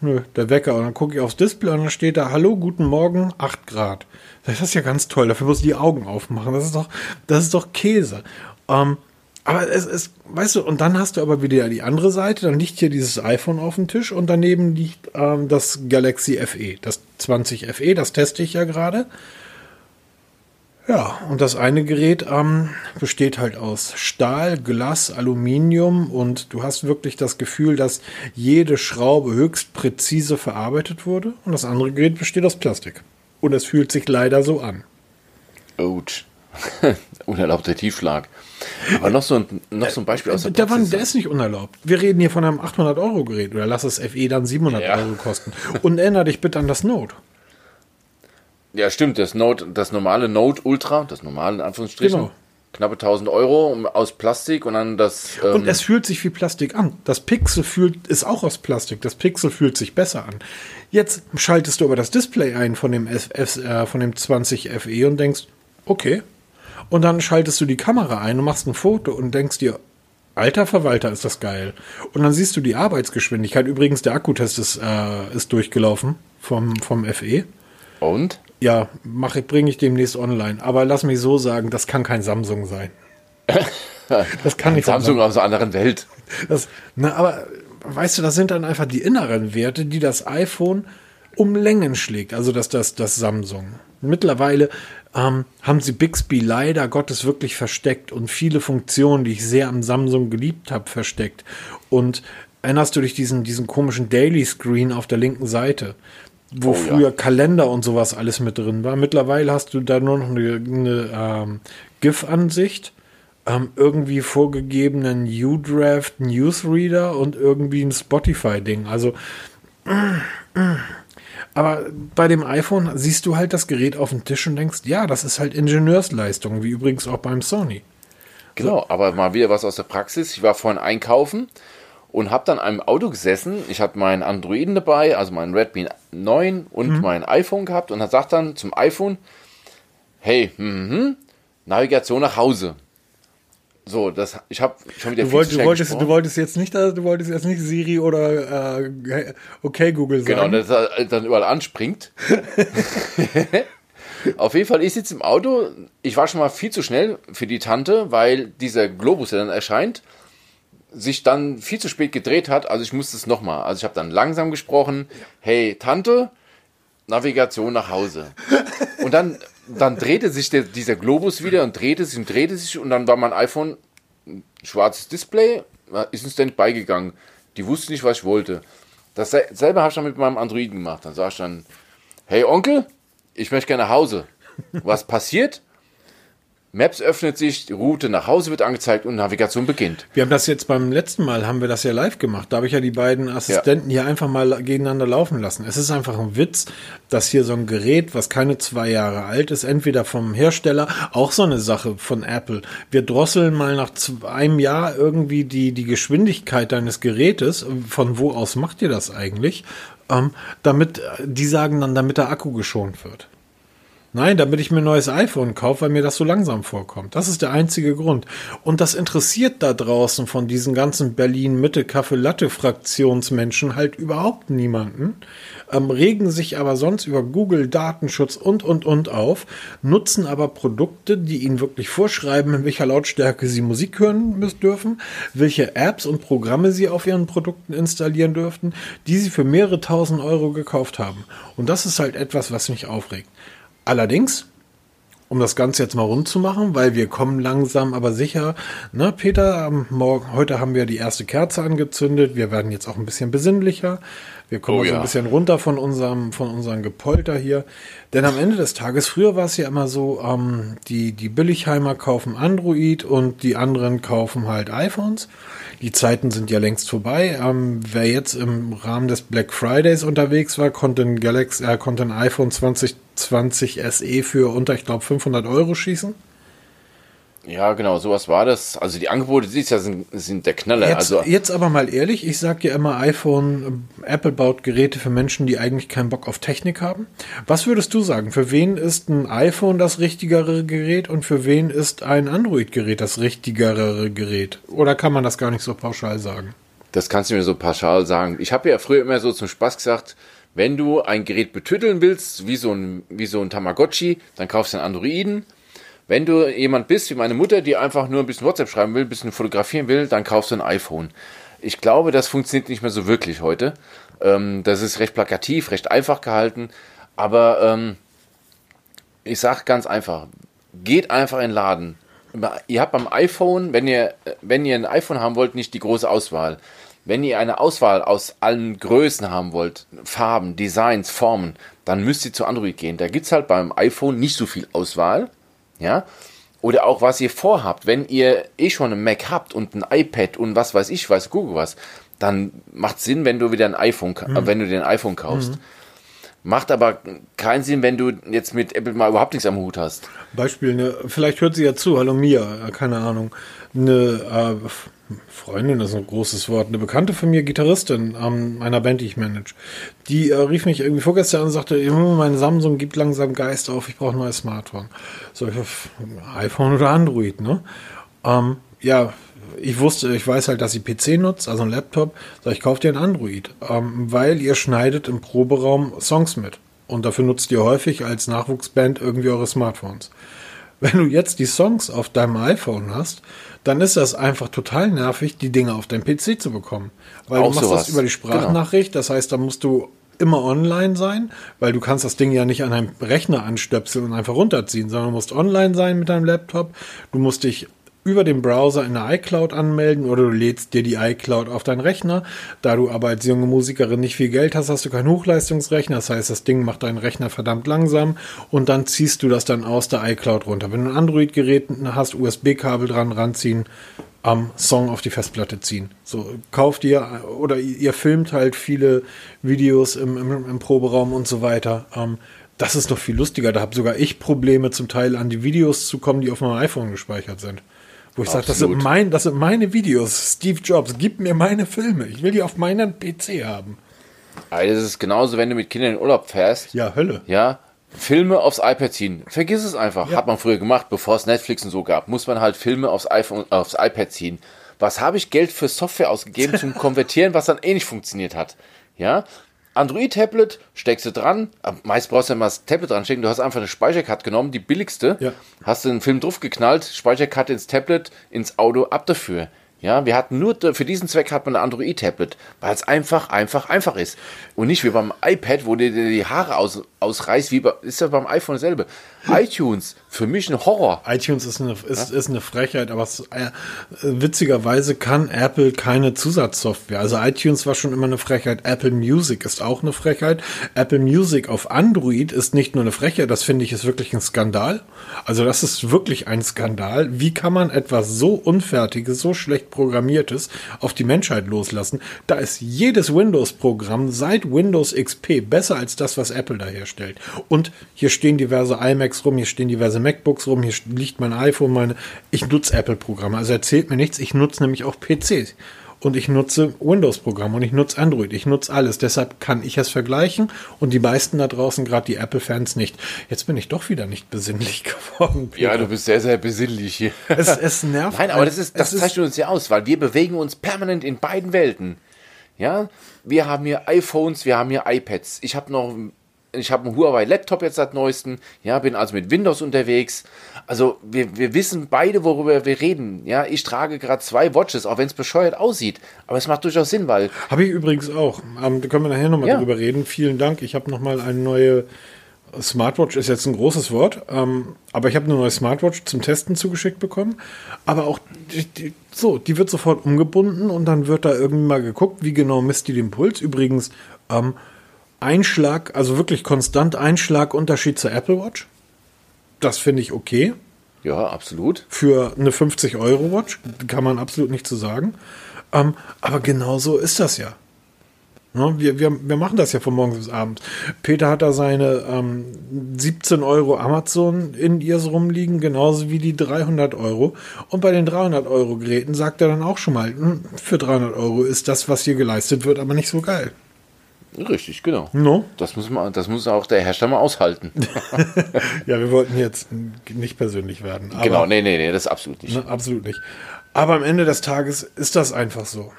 Nö, der Wecker. Und dann gucke ich aufs Display und dann steht da, hallo, guten Morgen, 8 Grad. Das ist ja ganz toll. Dafür muss ich die Augen aufmachen. Das ist doch, das ist doch Käse. Ähm, aber es ist, weißt du, und dann hast du aber wieder die andere Seite. Dann liegt hier dieses iPhone auf dem Tisch und daneben liegt ähm, das Galaxy FE, das 20 FE. Das teste ich ja gerade. Ja, und das eine Gerät ähm, besteht halt aus Stahl, Glas, Aluminium und du hast wirklich das Gefühl, dass jede Schraube höchst präzise verarbeitet wurde. Und das andere Gerät besteht aus Plastik. Und es fühlt sich leider so an. Ouch. [laughs] Unerlaubter Tiefschlag. Aber noch so ein, noch so ein Beispiel aus der, der, Praxis. der ist nicht unerlaubt. Wir reden hier von einem 800-Euro-Gerät oder lass es FE dann 700 ja. Euro kosten. Und erinnere dich bitte an das Note. Ja, stimmt. Das Note, das normale Note Ultra, das normale in Anführungsstrichen. Genau. Knappe 1000 Euro aus Plastik und dann das. Ähm und es fühlt sich wie Plastik an. Das Pixel fühlt, ist auch aus Plastik. Das Pixel fühlt sich besser an. Jetzt schaltest du aber das Display ein von dem, F, F, äh, von dem 20 FE und denkst, okay. Und dann schaltest du die Kamera ein und machst ein Foto und denkst dir, Alter Verwalter, ist das geil. Und dann siehst du die Arbeitsgeschwindigkeit. Übrigens, der Akkutest ist, äh, ist durchgelaufen vom, vom FE. Und? Ja, mache bringe ich demnächst online. Aber lass mich so sagen, das kann kein Samsung sein. [laughs] das kann nicht Samsung aus einer anderen Welt. Das, na, aber weißt du, das sind dann einfach die inneren Werte, die das iPhone um Längen schlägt. Also das, das, das Samsung. Mittlerweile ähm, haben sie Bixby leider Gottes wirklich versteckt und viele Funktionen, die ich sehr am Samsung geliebt habe, versteckt. Und erinnerst du dich diesen, diesen komischen Daily Screen auf der linken Seite? Wo oh, früher ja. Kalender und sowas alles mit drin war. Mittlerweile hast du da nur noch eine, eine ähm, GIF-Ansicht, ähm, irgendwie vorgegebenen U-Draft Newsreader und irgendwie ein Spotify-Ding. Also, mm, mm. aber bei dem iPhone siehst du halt das Gerät auf dem Tisch und denkst, ja, das ist halt Ingenieursleistung, wie übrigens auch beim Sony. Genau, aber mal wieder was aus der Praxis. Ich war vorhin einkaufen und habe dann einem Auto gesessen. Ich hatte meinen Androiden dabei, also meinen Redmi 9 und mhm. mein iPhone gehabt und er sagt dann zum iPhone, hey, mh, Navigation nach Hause. So, das, ich habe schon wieder du, wollt, du, wolltest, du wolltest jetzt nicht, du wolltest jetzt nicht Siri oder äh, okay Google genau, sagen. Genau, dass er dann überall anspringt. [laughs] Auf jeden Fall, ich sitze im Auto. Ich war schon mal viel zu schnell für die Tante, weil dieser Globus, der dann erscheint, sich dann viel zu spät gedreht hat. Also ich musste es nochmal. Also ich habe dann langsam gesprochen. Hey, Tante, Navigation nach Hause. Und dann, dann drehte sich der, dieser Globus wieder und drehte sich und drehte sich und dann war mein iPhone ein schwarzes Display, ist uns dann beigegangen. Die wusste nicht, was ich wollte. Dasselbe habe ich dann mit meinem Androiden gemacht. Dann sag ich dann, hey Onkel, ich möchte gerne nach Hause. Was passiert? Maps öffnet sich, die Route nach Hause wird angezeigt und Navigation beginnt. Wir haben das jetzt beim letzten Mal, haben wir das ja live gemacht. Da habe ich ja die beiden Assistenten ja. hier einfach mal gegeneinander laufen lassen. Es ist einfach ein Witz, dass hier so ein Gerät, was keine zwei Jahre alt ist, entweder vom Hersteller, auch so eine Sache von Apple. Wir drosseln mal nach einem Jahr irgendwie die, die Geschwindigkeit deines Gerätes. Von wo aus macht ihr das eigentlich? Ähm, damit, die sagen dann, damit der Akku geschont wird. Nein, damit ich mir ein neues iPhone kaufe, weil mir das so langsam vorkommt. Das ist der einzige Grund. Und das interessiert da draußen von diesen ganzen Berlin-Mitte-Kaffee-Latte-Fraktionsmenschen halt überhaupt niemanden. Ähm, regen sich aber sonst über Google, Datenschutz und, und, und auf, nutzen aber Produkte, die ihnen wirklich vorschreiben, in welcher Lautstärke sie Musik hören müssen dürfen, welche Apps und Programme sie auf ihren Produkten installieren dürften, die sie für mehrere tausend Euro gekauft haben. Und das ist halt etwas, was mich aufregt. Allerdings, um das Ganze jetzt mal rund zu machen, weil wir kommen langsam, aber sicher. Ne, Peter, morgen, heute haben wir die erste Kerze angezündet. Wir werden jetzt auch ein bisschen besinnlicher. Wir kommen oh, so ein bisschen runter von unserem, von unserem Gepolter hier. Denn am Ende des Tages, früher war es ja immer so, ähm, die, die Billigheimer kaufen Android und die anderen kaufen halt iPhones. Die Zeiten sind ja längst vorbei. Ähm, wer jetzt im Rahmen des Black Fridays unterwegs war, konnte ein Galaxy, äh, konnte ein iPhone 2020 SE für unter, ich glaube, 500 Euro schießen. Ja, genau, sowas war das. Also die Angebote dieses Jahr sind, sind der Knaller. Jetzt, also jetzt aber mal ehrlich, ich sage ja immer iPhone, Apple baut Geräte für Menschen, die eigentlich keinen Bock auf Technik haben. Was würdest du sagen? Für wen ist ein iPhone das richtigere Gerät und für wen ist ein Android-Gerät das richtigere Gerät? Oder kann man das gar nicht so pauschal sagen? Das kannst du mir so pauschal sagen. Ich habe ja früher immer so zum Spaß gesagt, wenn du ein Gerät betütteln willst, wie so ein, wie so ein Tamagotchi, dann kaufst du einen Androiden wenn du jemand bist wie meine Mutter, die einfach nur ein bisschen WhatsApp schreiben will, ein bisschen fotografieren will, dann kaufst du ein iPhone. Ich glaube, das funktioniert nicht mehr so wirklich heute. Ähm, das ist recht plakativ, recht einfach gehalten. Aber ähm, ich sage ganz einfach, geht einfach in den Laden. Ihr habt beim iPhone, wenn ihr, wenn ihr ein iPhone haben wollt, nicht die große Auswahl. Wenn ihr eine Auswahl aus allen Größen haben wollt, Farben, Designs, Formen, dann müsst ihr zu Android gehen. Da gibt es halt beim iPhone nicht so viel Auswahl ja, oder auch was ihr vorhabt, wenn ihr eh schon ein Mac habt und ein iPad und was weiß ich, weiß Google was, dann macht Sinn, wenn du wieder ein iPhone, mhm. äh, wenn du dir ein iPhone kaufst. Mhm. Macht aber keinen Sinn, wenn du jetzt mit Apple mal überhaupt nichts am Hut hast. Beispiel, ne, vielleicht hört sie ja zu, hallo Mia, keine Ahnung, eine äh, Freundin ist ein großes Wort, eine Bekannte von mir, Gitarristin ähm, einer Band, die ich manage, die äh, rief mich irgendwie vorgestern an und sagte, mein Samsung gibt langsam Geist auf, ich brauche ein neues Smartphone. So, ich iPhone oder Android, ne? Ähm, ja, ich wusste, ich weiß halt, dass sie PC nutzt, also ein Laptop. Sag ich, kaufe dir ein Android, ähm, weil ihr schneidet im Proberaum Songs mit. Und dafür nutzt ihr häufig als Nachwuchsband irgendwie eure Smartphones. Wenn du jetzt die Songs auf deinem iPhone hast, dann ist das einfach total nervig, die Dinge auf deinem PC zu bekommen. Weil Auch du machst sowas. das über die genau. Sprachnachricht, genau. das heißt, da musst du immer online sein, weil du kannst das Ding ja nicht an deinem Rechner anstöpseln und einfach runterziehen, sondern du musst online sein mit deinem Laptop. Du musst dich über den Browser in der iCloud anmelden oder du lädst dir die iCloud auf deinen Rechner. Da du aber als junge Musikerin nicht viel Geld hast, hast du keinen Hochleistungsrechner. Das heißt, das Ding macht deinen Rechner verdammt langsam und dann ziehst du das dann aus der iCloud runter. Wenn du ein Android-Gerät hast, USB-Kabel dran ranziehen, am Song auf die Festplatte ziehen. So, kauft ihr oder ihr filmt halt viele Videos im, im, im Proberaum und so weiter. Ähm, das ist doch viel lustiger. Da habe sogar ich Probleme, zum Teil an die Videos zu kommen, die auf meinem iPhone gespeichert sind. Wo ich sage, das, sind mein, das sind meine Videos. Steve Jobs, gib mir meine Filme. Ich will die auf meinem PC haben. Also das ist genauso, wenn du mit Kindern in Urlaub fährst. Ja, Hölle. Ja, Filme aufs iPad ziehen. Vergiss es einfach. Ja. Hat man früher gemacht, bevor es Netflix und so gab. Muss man halt Filme aufs iPhone, aufs iPad ziehen. Was habe ich Geld für Software ausgegeben zum [laughs] Konvertieren, was dann eh nicht funktioniert hat? Ja, Android-Tablet, steckst du dran. Meist brauchst du ja mal das Tablet dran stecken. Du hast einfach eine Speicherkarte genommen, die billigste. Ja. Hast du einen Film draufgeknallt, Speicherkarte ins Tablet, ins Auto, ab dafür. Ja, wir hatten nur für diesen Zweck hat man ein Android-Tablet, weil es einfach, einfach, einfach ist. Und nicht wie beim iPad, wo dir die Haare aus, ausreißt, wie bei, ist ja beim iPhone dasselbe. iTunes, für mich ein Horror. iTunes ist eine, ist, ist eine Frechheit, aber es, äh, witzigerweise kann Apple keine Zusatzsoftware. Also iTunes war schon immer eine Frechheit. Apple Music ist auch eine Frechheit. Apple Music auf Android ist nicht nur eine Frechheit, das finde ich ist wirklich ein Skandal. Also das ist wirklich ein Skandal. Wie kann man etwas so unfertiges, so schlecht programmiertes auf die Menschheit loslassen? Da ist jedes Windows-Programm seit Windows XP besser als das, was Apple da herstellt. Und hier stehen diverse iMacs rum, hier stehen diverse MacBooks rum, hier liegt mein iPhone, meine. Ich nutze Apple-Programme. Also erzählt mir nichts. Ich nutze nämlich auch PCs und ich nutze Windows-Programme und ich nutze Android, ich nutze alles. Deshalb kann ich es vergleichen und die meisten da draußen, gerade die Apple-Fans, nicht. Jetzt bin ich doch wieder nicht besinnlich [laughs] geworden. Peter. Ja, du bist sehr, sehr besinnlich hier. Es, es nervt. Nein, aber das, ist, das zeichnet uns ja aus, weil wir bewegen uns permanent in beiden Welten. Ja, wir haben hier iPhones, wir haben hier iPads. Ich habe noch ich habe einen Huawei Laptop jetzt seit neuestem, ja, bin also mit Windows unterwegs. Also wir, wir wissen beide, worüber wir reden. Ja, ich trage gerade zwei Watches, auch wenn es bescheuert aussieht. Aber es macht durchaus Sinn, weil. Habe ich übrigens auch. Ähm, da können wir nachher nochmal ja. drüber reden. Vielen Dank. Ich habe nochmal eine neue Smartwatch, ist jetzt ein großes Wort, ähm, aber ich habe eine neue Smartwatch zum Testen zugeschickt bekommen. Aber auch die, die, so, die wird sofort umgebunden und dann wird da irgendwie mal geguckt, wie genau misst die den Puls. Übrigens, ähm, Einschlag, also wirklich konstant Einschlagunterschied zur Apple Watch. Das finde ich okay. Ja, absolut. Für eine 50 Euro Watch kann man absolut nicht zu sagen. Ähm, aber genau so ist das ja. ja wir, wir, wir machen das ja von morgens bis abends. Peter hat da seine ähm, 17 Euro Amazon in ihr rumliegen, genauso wie die 300 Euro. Und bei den 300 Euro Geräten sagt er dann auch schon mal, hm, für 300 Euro ist das, was hier geleistet wird, aber nicht so geil. Richtig, genau. No? Das, muss man, das muss auch der Hersteller mal aushalten. [laughs] ja, wir wollten jetzt nicht persönlich werden. Genau, nee, nee, nee, das ist absolut nicht. Ne, absolut nicht. Aber am Ende des Tages ist das einfach so.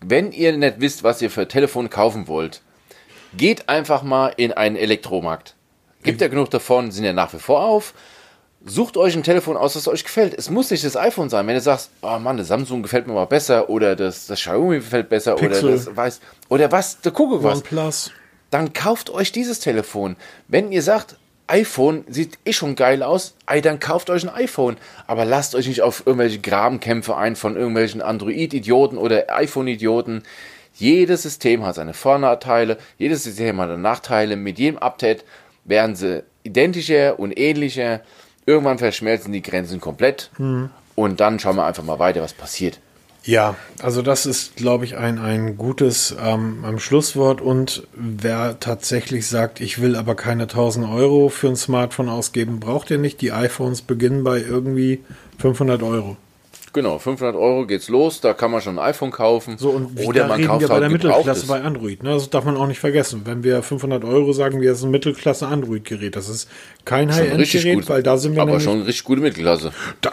Wenn ihr nicht wisst, was ihr für Telefon kaufen wollt, geht einfach mal in einen Elektromarkt. Gibt ja genug davon, sind ja nach wie vor auf sucht euch ein Telefon aus, das euch gefällt. Es muss nicht das iPhone sein. Wenn du sagst, oh Mann, das Samsung gefällt mir mal besser oder das, das Xiaomi gefällt besser Pixel. oder das weiß oder was, da gucke was. OnePlus. Dann kauft euch dieses Telefon. Wenn ihr sagt, iPhone sieht eh schon geil aus, ey, dann kauft euch ein iPhone. Aber lasst euch nicht auf irgendwelche Grabenkämpfe ein von irgendwelchen Android-Idioten oder iPhone-Idioten. Jedes System hat seine Vorteile, jedes System hat Nachteile. Mit jedem Update werden sie identischer und ähnlicher. Irgendwann verschmelzen die Grenzen komplett hm. und dann schauen wir einfach mal weiter, was passiert. Ja, also das ist, glaube ich, ein, ein gutes ähm, Schlusswort. Und wer tatsächlich sagt, ich will aber keine 1000 Euro für ein Smartphone ausgeben, braucht ihr nicht. Die iPhones beginnen bei irgendwie 500 Euro. Genau, 500 Euro geht's los, da kann man schon ein iPhone kaufen. So, und Oder man kauft wir bei halt der Mittelklasse bei Android. Ne? Das darf man auch nicht vergessen. Wenn wir 500 Euro sagen, wir sind ein Mittelklasse Android-Gerät. Das ist kein High-End-Gerät, weil da sind wir Aber schon richtig gute Mittelklasse. Da,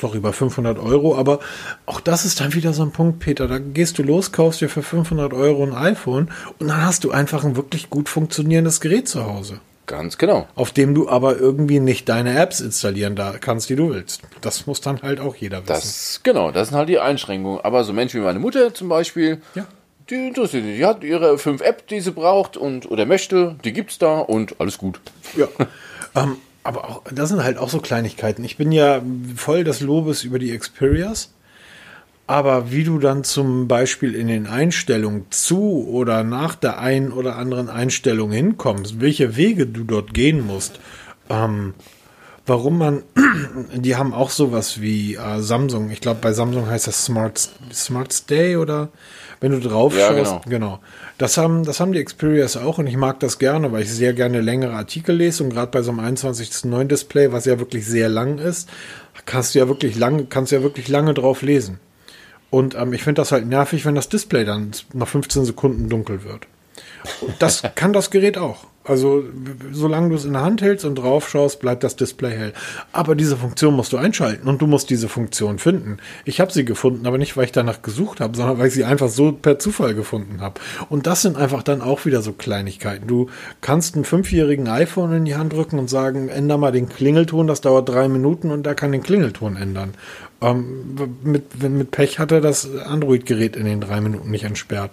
sorry, bei 500 Euro. Aber auch das ist dann wieder so ein Punkt, Peter. Da gehst du los, kaufst dir für 500 Euro ein iPhone und dann hast du einfach ein wirklich gut funktionierendes Gerät zu Hause. Ganz genau. Auf dem du aber irgendwie nicht deine Apps installieren da kannst, die du willst. Das muss dann halt auch jeder wissen. Das, genau, das sind halt die Einschränkungen. Aber so Menschen wie meine Mutter zum Beispiel, ja. die interessiert sich. Die hat ihre fünf App, die sie braucht und oder möchte, die gibt's da und alles gut. Ja. [laughs] ähm, aber auch, das sind halt auch so Kleinigkeiten. Ich bin ja voll des Lobes über die Xperias. Aber wie du dann zum Beispiel in den Einstellungen zu oder nach der einen oder anderen Einstellung hinkommst, welche Wege du dort gehen musst, ähm, warum man, [clears throat] die haben auch sowas wie äh, Samsung, ich glaube bei Samsung heißt das Smart, Smart Stay oder wenn du drauf ja, schaust, genau. genau. Das haben, das haben die Xperias auch und ich mag das gerne, weil ich sehr gerne längere Artikel lese und gerade bei so einem 21.9 Display, was ja wirklich sehr lang ist, kannst du ja wirklich lange, kannst du ja wirklich lange drauf lesen. Und ähm, ich finde das halt nervig, wenn das Display dann nach 15 Sekunden dunkel wird. Und das kann das Gerät auch. Also solange du es in der Hand hältst und drauf schaust, bleibt das Display hell. Aber diese Funktion musst du einschalten und du musst diese Funktion finden. Ich habe sie gefunden, aber nicht, weil ich danach gesucht habe, sondern weil ich sie einfach so per Zufall gefunden habe. Und das sind einfach dann auch wieder so Kleinigkeiten. Du kannst einen fünfjährigen iPhone in die Hand drücken und sagen, änder mal den Klingelton, das dauert drei Minuten und er kann den Klingelton ändern. Ähm, mit, mit Pech hat er das Android-Gerät in den drei Minuten nicht entsperrt.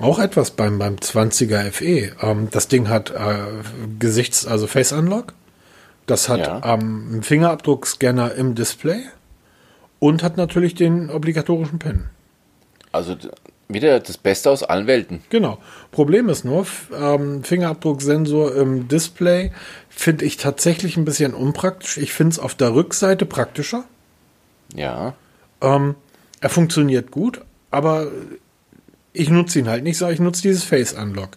Auch etwas beim, beim 20er FE. Ähm, das Ding hat äh, Gesichts-, also Face Unlock. Das hat ja. ähm, einen Fingerabdruckscanner im Display und hat natürlich den obligatorischen PIN. Also wieder das Beste aus allen Welten. Genau. Problem ist nur, ähm, Fingerabdrucksensor im Display finde ich tatsächlich ein bisschen unpraktisch. Ich finde es auf der Rückseite praktischer. Ja. Ähm, er funktioniert gut, aber ich nutze ihn halt nicht so, ich nutze dieses Face Unlock.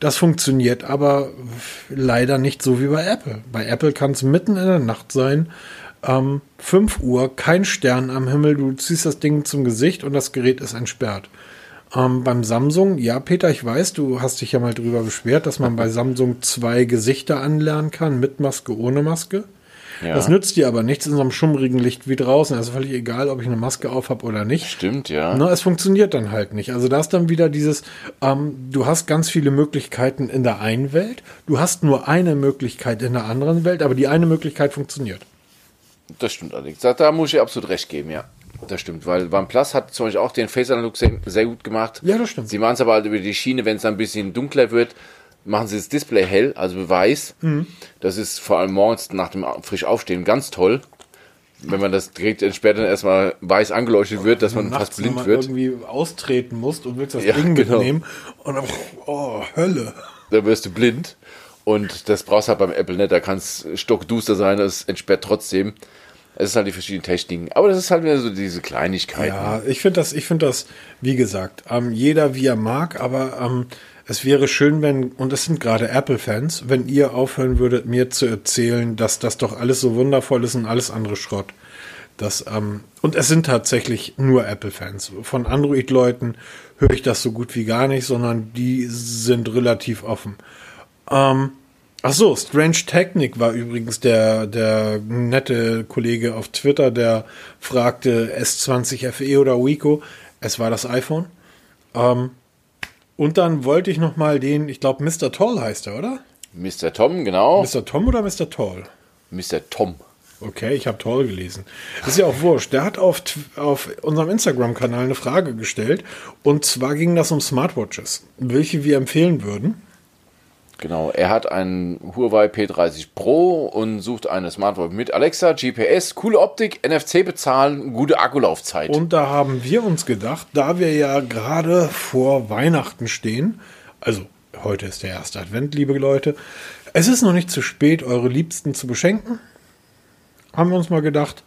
Das funktioniert aber leider nicht so wie bei Apple. Bei Apple kann es mitten in der Nacht sein, ähm, 5 Uhr, kein Stern am Himmel, du ziehst das Ding zum Gesicht und das Gerät ist entsperrt. Ähm, beim Samsung, ja, Peter, ich weiß, du hast dich ja mal drüber beschwert, dass man bei Samsung zwei Gesichter anlernen kann, mit Maske, ohne Maske. Ja. Das nützt dir aber nichts in so einem schummrigen Licht wie draußen. Also völlig egal, ob ich eine Maske auf habe oder nicht. Stimmt, ja. Na, es funktioniert dann halt nicht. Also da ist dann wieder dieses, ähm, du hast ganz viele Möglichkeiten in der einen Welt, du hast nur eine Möglichkeit in der anderen Welt, aber die eine Möglichkeit funktioniert. Das stimmt allerdings. Da, da muss ich absolut recht geben, ja. Das stimmt, weil OnePlus hat zum Beispiel auch den Face-Analog sehr, sehr, gut gemacht. Ja, das stimmt. Sie machen es aber halt über die Schiene, wenn es ein bisschen dunkler wird, machen sie das Display hell, also weiß. Mhm. Das ist vor allem morgens nach dem frisch Aufstehen ganz toll. Wenn man das Gerät entsperrt dann erstmal weiß angeleuchtet wird, dass man Nachts, fast blind man wird. irgendwie austreten musst und willst das ja, Ding genau. mitnehmen und dann, oh, Hölle. Da wirst du blind. Und das brauchst du halt beim Apple nicht. Da kann es stockduster sein, es entsperrt trotzdem. Es ist halt die verschiedenen Techniken. Aber das ist halt wieder so diese Kleinigkeiten. Ja, ich finde das, ich finde das, wie gesagt, ähm, jeder wie er mag, aber ähm, es wäre schön, wenn, und es sind gerade Apple-Fans, wenn ihr aufhören würdet, mir zu erzählen, dass das doch alles so wundervoll ist und alles andere Schrott. Das, ähm, und es sind tatsächlich nur Apple-Fans. Von Android-Leuten höre ich das so gut wie gar nicht, sondern die sind relativ offen. Ähm, ach so, Strange Technik war übrigens der, der nette Kollege auf Twitter, der fragte S20 FE oder Wico. Es war das iPhone. Ähm, und dann wollte ich noch mal den, ich glaube, Mr. Toll heißt er, oder? Mr. Tom, genau. Mr. Tom oder Mr. Toll? Mr. Tom. Okay, ich habe Toll gelesen. Ist ja auch wurscht. Der hat auf, auf unserem Instagram-Kanal eine Frage gestellt. Und zwar ging das um Smartwatches, welche wir empfehlen würden. Genau, er hat einen Huawei P30 Pro und sucht eine Smartwatch mit Alexa, GPS, coole Optik, NFC bezahlen, gute Akkulaufzeit. Und da haben wir uns gedacht, da wir ja gerade vor Weihnachten stehen, also heute ist der erste Advent, liebe Leute, es ist noch nicht zu spät, eure Liebsten zu beschenken. Haben wir uns mal gedacht,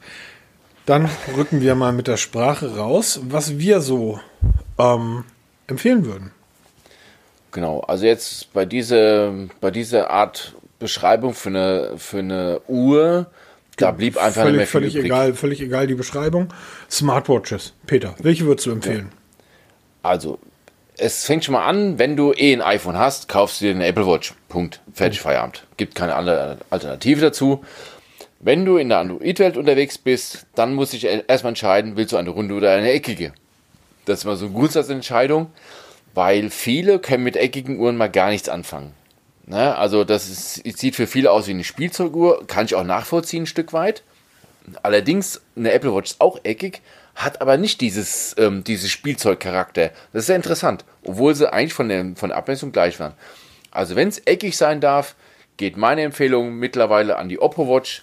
dann rücken wir mal mit der Sprache raus, was wir so ähm, empfehlen würden. Genau, also jetzt bei dieser, bei dieser Art Beschreibung für eine, für eine Uhr, da blieb einfach völlig, mehr viel völlig übrig. egal, völlig egal die Beschreibung. Smartwatches, Peter, welche würdest du empfehlen? Also, es fängt schon mal an, wenn du eh ein iPhone hast, kaufst du dir eine Apple Watch. Punkt. Fertig, Feierabend. Gibt keine andere Alternative dazu. Wenn du in der Android-Welt unterwegs bist, dann muss ich erstmal entscheiden, willst du eine runde oder eine eckige. Das ist mal so eine Grundsatzentscheidung weil viele können mit eckigen Uhren mal gar nichts anfangen. Ne? Also das ist, sieht für viele aus wie eine Spielzeuguhr, kann ich auch nachvollziehen ein Stück weit. Allerdings, eine Apple Watch ist auch eckig, hat aber nicht dieses, ähm, dieses Spielzeugcharakter. Das ist sehr interessant, obwohl sie eigentlich von der, von der Abmessung gleich waren. Also wenn es eckig sein darf, geht meine Empfehlung mittlerweile an die Oppo Watch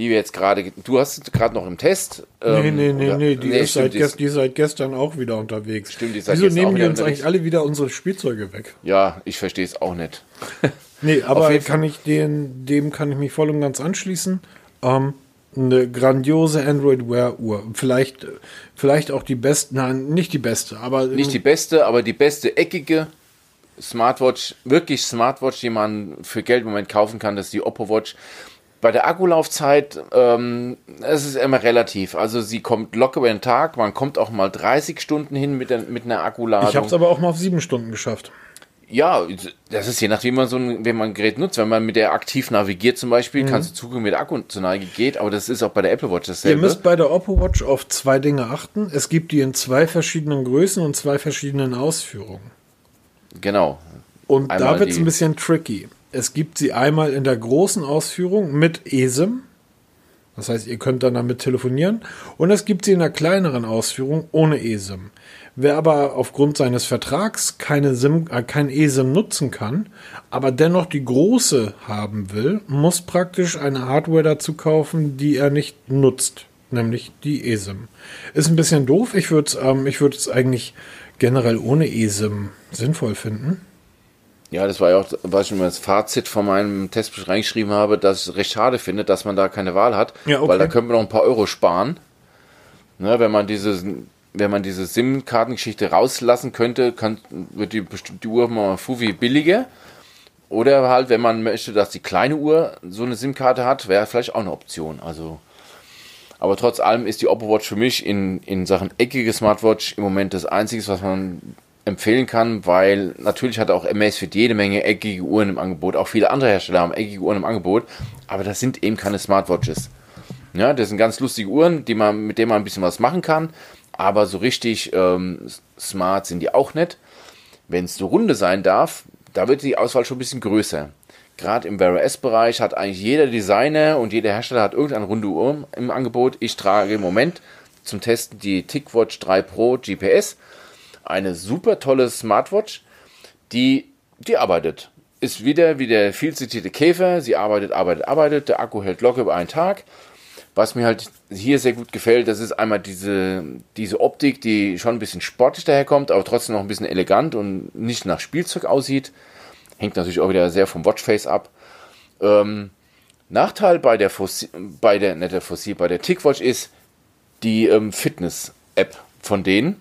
die wir jetzt gerade, du hast gerade noch im Test. Ähm, nee, nee, nee, nee, die, nee, ist stimmt, seit, die ist seit gestern auch wieder unterwegs. Stimmt, die ist seit Wieso nehmen die uns eigentlich alle wieder unsere Spielzeuge weg? Ja, ich verstehe es auch nicht. [laughs] nee, aber kann ich den, dem kann ich mich voll und ganz anschließen. Ähm, eine grandiose Android Wear Uhr. Vielleicht, vielleicht auch die beste, nein, nicht die beste, aber. Nicht die beste, aber die beste eckige Smartwatch, wirklich Smartwatch, die man für Geld im Moment kaufen kann, das ist die Oppo Watch. Bei der Akkulaufzeit, ähm, es ist immer relativ. Also sie kommt locker über den Tag, man kommt auch mal 30 Stunden hin mit, der, mit einer Akkuladung. Ich habe es aber auch mal auf sieben Stunden geschafft. Ja, das ist je nachdem, wie man so ein, wenn man ein Gerät nutzt. Wenn man mit der aktiv navigiert zum Beispiel, mhm. kannst du zugeben, mit der Akku zur Neige geht, aber das ist auch bei der Apple Watch dasselbe. Ihr müsst bei der Oppo Watch auf zwei Dinge achten. Es gibt die in zwei verschiedenen Größen und zwei verschiedenen Ausführungen. Genau. Und einmal da wird es ein bisschen tricky. Es gibt sie einmal in der großen Ausführung mit eSIM. Das heißt, ihr könnt dann damit telefonieren. Und es gibt sie in der kleineren Ausführung ohne eSIM. Wer aber aufgrund seines Vertrags keine SIM, äh, kein eSIM nutzen kann, aber dennoch die große haben will, muss praktisch eine Hardware dazu kaufen, die er nicht nutzt, nämlich die eSIM. Ist ein bisschen doof. Ich würde es ähm, ich eigentlich generell ohne eSIM sinnvoll finden. Ja, das war ja auch, was ich mir das Fazit von meinem Test reingeschrieben habe, dass ich recht schade finde, dass man da keine Wahl hat, ja, okay. weil da könnte man noch ein paar Euro sparen. Ne, wenn man diese wenn man diese SIM-Kartengeschichte rauslassen könnte, kann, wird die, die Uhr mal Fufi billiger. Oder halt, wenn man möchte, dass die kleine Uhr so eine SIM-Karte hat, wäre vielleicht auch eine Option. Also, aber trotz allem ist die Oppo Watch für mich in, in Sachen eckige Smartwatch im Moment das Einzige, was man empfehlen kann, weil natürlich hat auch Amazfit jede Menge eckige Uhren im Angebot. Auch viele andere Hersteller haben eckige Uhren im Angebot, aber das sind eben keine Smartwatches. Ja, das sind ganz lustige Uhren, die man, mit denen man ein bisschen was machen kann aber so richtig ähm, smart sind die auch nicht. Wenn es so runde sein darf, da wird die Auswahl schon ein bisschen größer. Gerade im Wear OS-Bereich hat eigentlich jeder Designer und jeder Hersteller hat irgendeine runde Uhr im Angebot. Ich trage im Moment zum Testen die TicWatch 3 Pro GPS. Eine super tolle Smartwatch, die, die arbeitet. Ist wieder wie der viel zitierte Käfer. Sie arbeitet, arbeitet, arbeitet. Der Akku hält locker über einen Tag. Was mir halt hier sehr gut gefällt, das ist einmal diese, diese Optik, die schon ein bisschen sportlich daherkommt, aber trotzdem noch ein bisschen elegant und nicht nach Spielzeug aussieht. Hängt natürlich auch wieder sehr vom Watchface ab. Ähm, Nachteil bei der Fossil, bei der, nicht der Fossil, bei der TicWatch ist die ähm, Fitness-App von denen.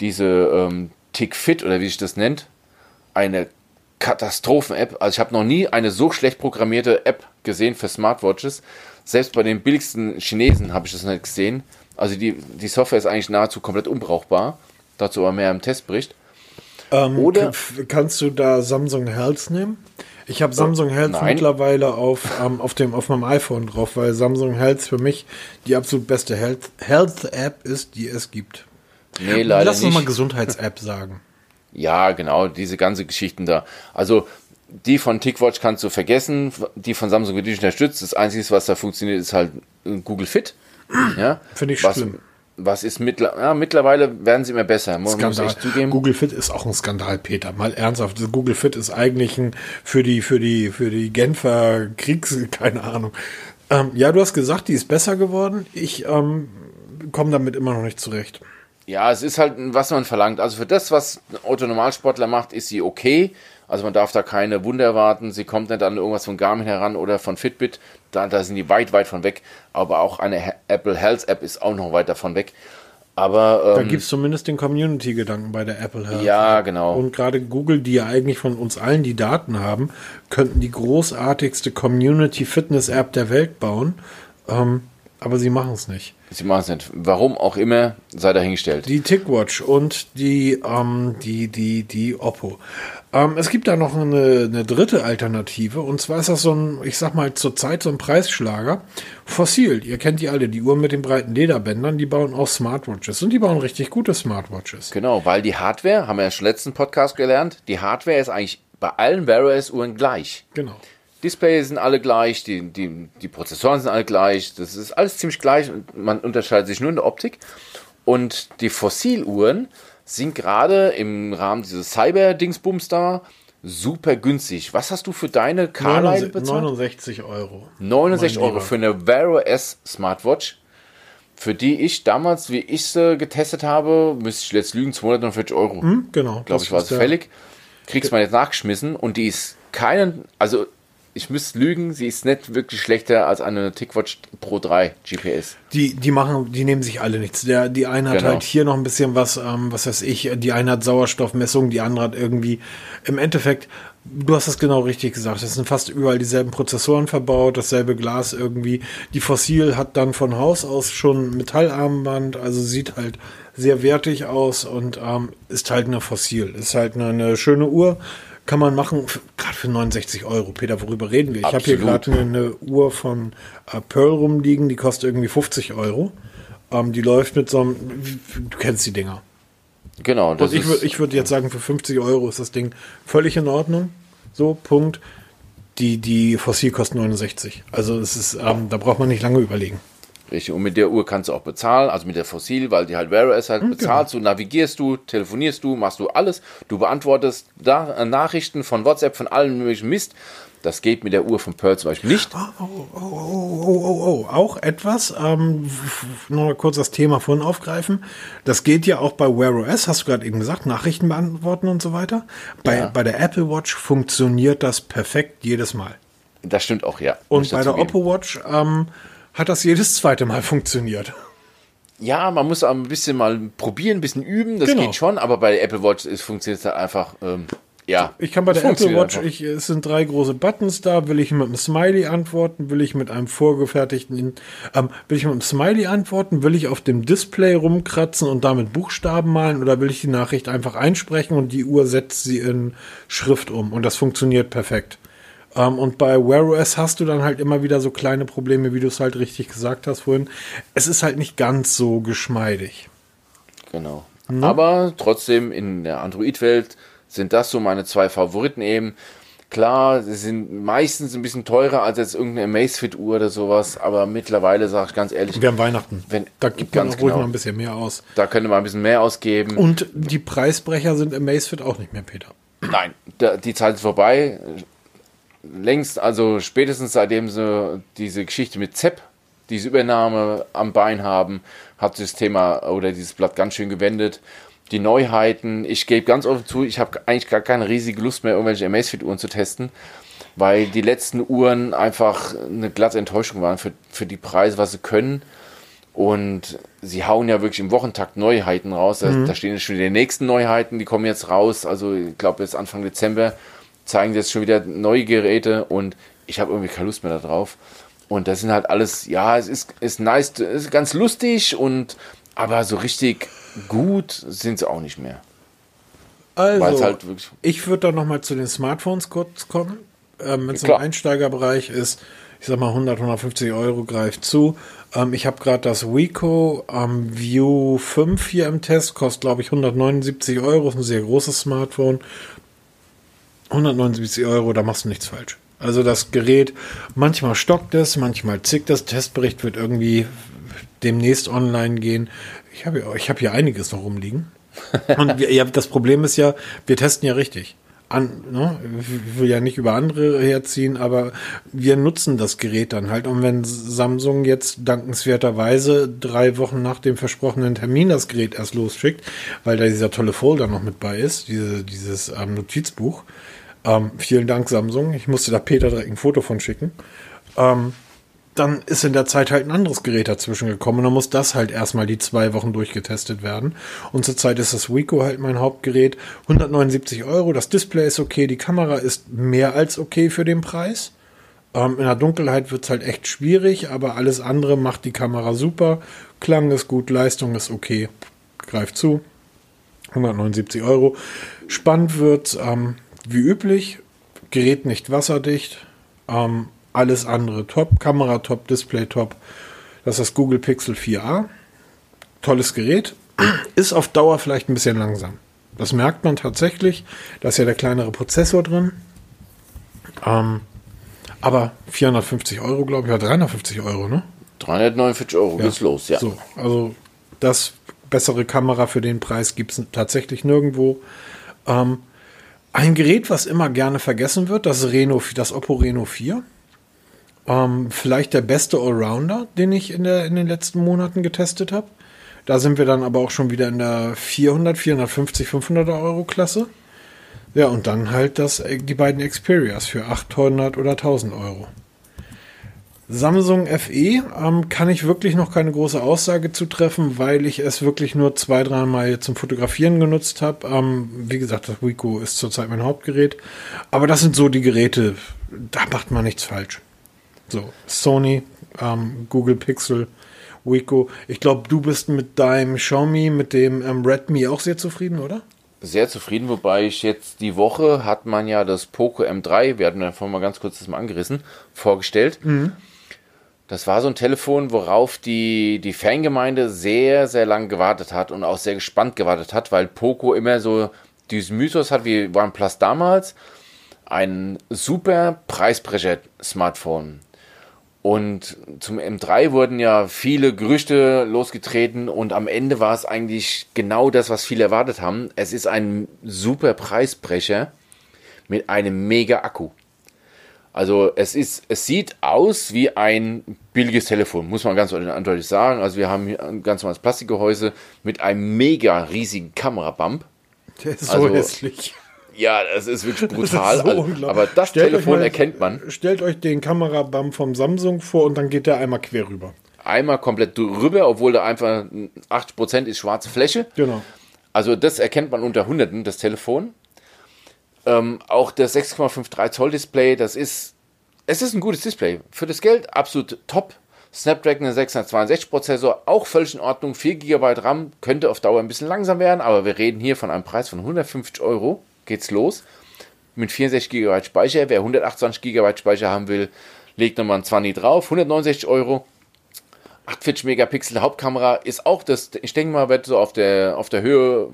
Diese ähm, TickFit oder wie sich das nennt. Eine Katastrophen-App. Also ich habe noch nie eine so schlecht programmierte App gesehen für Smartwatches. Selbst bei den billigsten Chinesen habe ich das nicht gesehen. Also die, die Software ist eigentlich nahezu komplett unbrauchbar. Dazu aber mehr im Testbericht. Ähm, Oder kannst du da Samsung Health nehmen? Ich habe Samsung Health Nein. mittlerweile auf, ähm, auf, dem, auf meinem iPhone drauf, weil Samsung Health für mich die absolut beste Health, Health App ist, die es gibt. Nee, leider Lass uns mal Gesundheits-App [laughs] sagen. Ja, genau, diese ganze Geschichten da. Also die von TicWatch kannst du vergessen, die von Samsung wird nicht unterstützt. Das Einzige, was da funktioniert, ist halt Google Fit. [clears throat] Ja? Finde ich was, schlimm. Was ist mittler ja, mittlerweile werden sie immer besser, muss, muss ich zugeben. Google Fit ist auch ein Skandal, Peter. Mal ernsthaft. Google Fit ist eigentlich ein für die, für die, für die Genfer Kriegs, [laughs] keine Ahnung. Ähm, ja, du hast gesagt, die ist besser geworden. Ich ähm, komme damit immer noch nicht zurecht. Ja, es ist halt, was man verlangt. Also für das, was ein Autonormalsportler macht, ist sie okay. Also man darf da keine Wunder erwarten. Sie kommt nicht an irgendwas von Garmin heran oder von Fitbit. Da, da sind die weit, weit von weg. Aber auch eine Apple Health App ist auch noch weit davon weg. Aber ähm, da gibt es zumindest den Community-Gedanken bei der Apple Health. Ja, genau. Und gerade Google, die ja eigentlich von uns allen die Daten haben, könnten die großartigste Community-Fitness-App der Welt bauen. Ähm, aber sie machen es nicht. Sie machen es nicht. Warum auch immer, sei dahingestellt. Die TicWatch und die, ähm, die, die, die Oppo. Ähm, es gibt da noch eine, eine, dritte Alternative und zwar ist das so ein, ich sag mal, zurzeit so ein Preisschlager. Fossil, ihr kennt die alle, die Uhren mit den breiten Lederbändern, die bauen auch Smartwatches und die bauen richtig gute Smartwatches. Genau, weil die Hardware, haben wir ja schon letzten Podcast gelernt, die Hardware ist eigentlich bei allen Wear OS Uhren gleich. Genau. Displays sind alle gleich, die, die, die Prozessoren sind alle gleich, das ist alles ziemlich gleich und man unterscheidet sich nur in der Optik. Und die Fossiluhren sind gerade im Rahmen dieses Cyber-Dingsbums da super günstig. Was hast du für deine Carlyle bezahlt? 69 Euro. 69 Euro für eine Wear OS Smartwatch, für die ich damals, wie ich sie getestet habe, müsste ich jetzt lügen, 249 Euro. Hm, genau. Glaube ich, war es fällig. Kriegst man jetzt nachgeschmissen und die ist keinen, also ich müsste lügen, sie ist nicht wirklich schlechter als eine TicWatch Pro 3 GPS. Die, die machen, die nehmen sich alle nichts. Der, die eine hat genau. halt hier noch ein bisschen was, ähm, was weiß ich, die eine hat Sauerstoffmessung, die andere hat irgendwie, im Endeffekt, Du hast es genau richtig gesagt. Es sind fast überall dieselben Prozessoren verbaut, dasselbe Glas irgendwie. Die Fossil hat dann von Haus aus schon Metallarmband, also sieht halt sehr wertig aus und ähm, ist halt eine Fossil. Ist halt eine, eine schöne Uhr. Kann man machen, gerade für 69 Euro. Peter, worüber reden wir? Ich habe hier gerade eine, Uhr von äh, Pearl rumliegen, die kostet irgendwie 50 Euro. Ähm, die läuft mit so einem, du kennst die Dinger. Genau. Das und ich würde ich würd jetzt sagen, für 50 Euro ist das Ding völlig in Ordnung. So, Punkt. Die, die Fossil kostet 69. Also es ist, ähm, da braucht man nicht lange überlegen. Richtig, und mit der Uhr kannst du auch bezahlen, also mit der Fossil, weil die halt Wear OS halt mhm, bezahlst genau. du, navigierst du, telefonierst du, machst du alles. Du beantwortest da, äh, Nachrichten von WhatsApp, von allen möglichen Mist. Das geht mit der Uhr von Pearl zum Beispiel nicht. Oh, oh, oh, oh, oh, oh, oh. Auch etwas, ähm, noch mal kurz das Thema vorhin aufgreifen. Das geht ja auch bei Wear OS, hast du gerade eben gesagt, Nachrichten beantworten und so weiter. Bei, ja. bei der Apple Watch funktioniert das perfekt jedes Mal. Das stimmt auch, ja. Und bei der Oppo Watch ähm, hat das jedes zweite Mal funktioniert. Ja, man muss ein bisschen mal probieren, ein bisschen üben, das genau. geht schon, aber bei der Apple Watch funktioniert es halt einfach. Ähm, ja, ich kann bei der Apple Watch, ich, es sind drei große Buttons da. Will ich mit einem Smiley antworten? Will ich mit einem vorgefertigten, ähm, will ich mit einem Smiley antworten? Will ich auf dem Display rumkratzen und damit Buchstaben malen? Oder will ich die Nachricht einfach einsprechen und die Uhr setzt sie in Schrift um? Und das funktioniert perfekt. Ähm, und bei Wear OS hast du dann halt immer wieder so kleine Probleme, wie du es halt richtig gesagt hast vorhin. Es ist halt nicht ganz so geschmeidig. Genau. Ne? Aber trotzdem in der Android-Welt sind das so meine zwei Favoriten eben. Klar, sie sind meistens ein bisschen teurer als jetzt irgendeine Amazfit-Uhr oder sowas, aber mittlerweile sage ich ganz ehrlich. Wir haben Weihnachten. Wenn, da gibt man ruhig genau, mal ein bisschen mehr aus. Da könnte man ein bisschen mehr ausgeben. Und die Preisbrecher sind Amazfit auch nicht mehr, Peter. Nein, da, die Zeit ist vorbei. Längst, also spätestens seitdem sie diese Geschichte mit ZEP, diese Übernahme am Bein haben, hat sich das Thema oder dieses Blatt ganz schön gewendet die Neuheiten. Ich gebe ganz offen zu, ich habe eigentlich gar keine riesige Lust mehr, irgendwelche Amazfit-Uhren zu testen, weil die letzten Uhren einfach eine glatte Enttäuschung waren für, für die Preise, was sie können. Und sie hauen ja wirklich im Wochentakt Neuheiten raus. Mhm. Da, stehen jetzt schon die nächsten Neuheiten, die kommen jetzt raus. Also ich glaube, jetzt Anfang Dezember zeigen sie jetzt schon wieder neue Geräte und ich habe irgendwie keine Lust mehr darauf. Und das sind halt alles, ja, es ist, ist nice, es ist ganz lustig und aber so richtig gut sind sie auch nicht mehr. Also, halt ich würde da nochmal zu den Smartphones kurz kommen. Ähm, Wenn es im Einsteigerbereich ist, ich sag mal 100, 150 Euro greift zu. Ähm, ich habe gerade das Wico ähm, View 5 hier im Test, kostet glaube ich 179 Euro, ist ein sehr großes Smartphone. 179 Euro, da machst du nichts falsch. Also das Gerät, manchmal stockt es, manchmal zickt das. Testbericht wird irgendwie demnächst online gehen. Ich habe ich hab hier einiges noch rumliegen. Und wir, ja, das Problem ist ja, wir testen ja richtig. An, ne? Ich will ja nicht über andere herziehen, aber wir nutzen das Gerät dann halt. Und wenn Samsung jetzt dankenswerterweise drei Wochen nach dem versprochenen Termin das Gerät erst losschickt, weil da dieser tolle Folder noch mit bei ist, diese, dieses ähm, Notizbuch. Ähm, vielen Dank, Samsung. Ich musste da Peter direkt ein Foto von schicken. Ähm, dann ist in der Zeit halt ein anderes Gerät dazwischen gekommen und dann muss das halt erstmal die zwei Wochen durchgetestet werden. Und zurzeit ist das Wico halt mein Hauptgerät. 179 Euro, das Display ist okay, die Kamera ist mehr als okay für den Preis. Ähm, in der Dunkelheit wird es halt echt schwierig, aber alles andere macht die Kamera super. Klang ist gut, Leistung ist okay. Greift zu. 179 Euro. Spannend wird ähm, wie üblich. Gerät nicht wasserdicht. Ähm, alles andere top. Kamera top, Display top. Das ist das Google Pixel 4a. Tolles Gerät. Ist auf Dauer vielleicht ein bisschen langsam. Das merkt man tatsächlich. Da ist ja der kleinere Prozessor drin. Ähm, aber 450 Euro, glaube ich, oder 350 Euro, ne? 349 Euro ja. geht's los, ja. So, also das bessere Kamera für den Preis gibt es tatsächlich nirgendwo. Ähm, ein Gerät, was immer gerne vergessen wird, das Reno, das Oppo Reno 4. Ähm, vielleicht der beste Allrounder, den ich in, der, in den letzten Monaten getestet habe. Da sind wir dann aber auch schon wieder in der 400, 450, 500 Euro Klasse. Ja, und dann halt das, die beiden Xperias für 800 oder 1000 Euro. Samsung FE ähm, kann ich wirklich noch keine große Aussage zu treffen, weil ich es wirklich nur zwei, dreimal zum Fotografieren genutzt habe. Ähm, wie gesagt, das Wiko ist zurzeit mein Hauptgerät. Aber das sind so die Geräte, da macht man nichts falsch. So, Sony, ähm, Google Pixel, Wiko. Ich glaube, du bist mit deinem Xiaomi, mit dem ähm, Redmi auch sehr zufrieden, oder? Sehr zufrieden, wobei ich jetzt die Woche hat man ja das Poco M3, wir hatten ja vorhin mal ganz kurz das mal angerissen, vorgestellt. Mhm. Das war so ein Telefon, worauf die, die Fangemeinde sehr, sehr lang gewartet hat und auch sehr gespannt gewartet hat, weil Poco immer so diesen Mythos hat wie OnePlus damals. Ein super Preisbrecher-Smartphone. Und zum M3 wurden ja viele Gerüchte losgetreten und am Ende war es eigentlich genau das, was viele erwartet haben. Es ist ein super Preisbrecher mit einem mega Akku. Also es ist, es sieht aus wie ein billiges Telefon, muss man ganz eindeutig sagen. Also wir haben hier ein ganz normales Plastikgehäuse mit einem mega riesigen Kamerabump. Der ist also, so hässlich. Ja, das ist wirklich brutal. Ist so also, aber das stellt Telefon mal, erkennt man. Stellt euch den Kamerabump vom Samsung vor und dann geht der einmal quer rüber. Einmal komplett drüber, obwohl da einfach 80% ist schwarze Fläche. Genau. Also das erkennt man unter Hunderten, das Telefon. Ähm, auch das 6,53 Zoll Display, das ist, es ist ein gutes Display. Für das Geld absolut top. Snapdragon 662 Prozessor, auch völlig in Ordnung. 4 GB RAM könnte auf Dauer ein bisschen langsam werden, aber wir reden hier von einem Preis von 150 Euro. Geht's los. Mit 64 GB Speicher. Wer 128 GB Speicher haben will, legt nochmal ein 20 drauf. 169 Euro. 48 Megapixel Hauptkamera ist auch das, ich denke mal, wird so auf der, auf der Höhe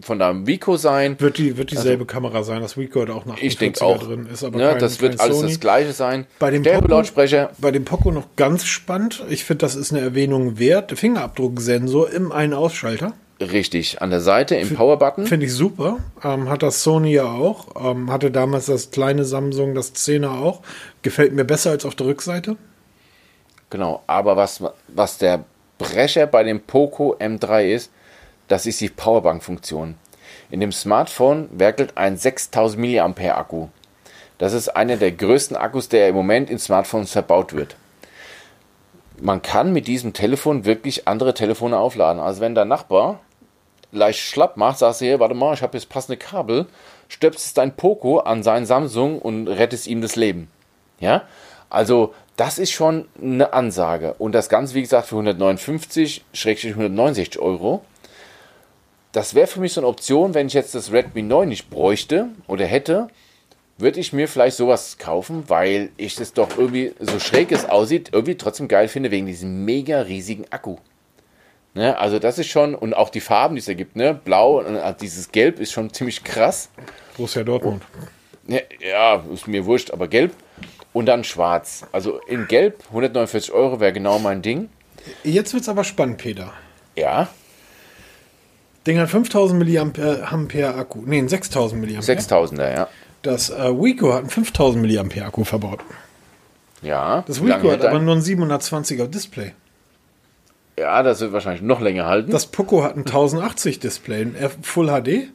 von der Vico sein. Wird, die, wird dieselbe also, Kamera sein, das Vico hat auch nach Ich denke auch. drin ist, aber ja, kein, das wird alles Sony. das gleiche sein. Bei dem, Poco, Lautsprecher. bei dem Poco noch ganz spannend. Ich finde, das ist eine Erwähnung wert. Fingerabdrucksensor im Ein-Ausschalter. Richtig, an der Seite im Power-Button. Finde ich super. Ähm, hat das Sony ja auch. Ähm, hatte damals das kleine Samsung, das 10er auch. Gefällt mir besser als auf der Rückseite. Genau, aber was, was der Brecher bei dem Poco M3 ist, das ist die Powerbank-Funktion. In dem Smartphone werkelt ein 6000 mAh Akku. Das ist einer der größten Akkus, der im Moment in Smartphones verbaut wird. Man kann mit diesem Telefon wirklich andere Telefone aufladen. Also wenn der Nachbar leicht schlapp macht, sagst du hier, warte mal, ich habe jetzt passende Kabel, stöpst dein Poco an seinen Samsung und rettest ihm das Leben. Ja? Also das ist schon eine Ansage. Und das Ganze, wie gesagt, für 159, 169 Euro. Das wäre für mich so eine Option, wenn ich jetzt das Redmi 9 nicht bräuchte oder hätte, würde ich mir vielleicht sowas kaufen, weil ich das doch irgendwie, so schräg es aussieht, irgendwie trotzdem geil finde, wegen diesem mega riesigen Akku. Ne, also das ist schon, und auch die Farben, die es ergibt, ne? Blau und äh, dieses Gelb ist schon [laughs] ziemlich krass. Borussia Dortmund. Ja, ja, ist mir wurscht, aber gelb und dann schwarz. Also in gelb, 149 Euro wäre genau mein Ding. Jetzt wird es aber spannend, Peter. Ja. Ding hat 5000 mAh Akku. Nee, 6000 mAh. 6000er, ja. Das äh, Wico hat einen 5000 mAh Akku verbaut. Ja. Das Wico hat aber nur ein 720er Display. Ja, das wird wahrscheinlich noch länger halten. Das Poco hat ein 1080 Display, ein Full HD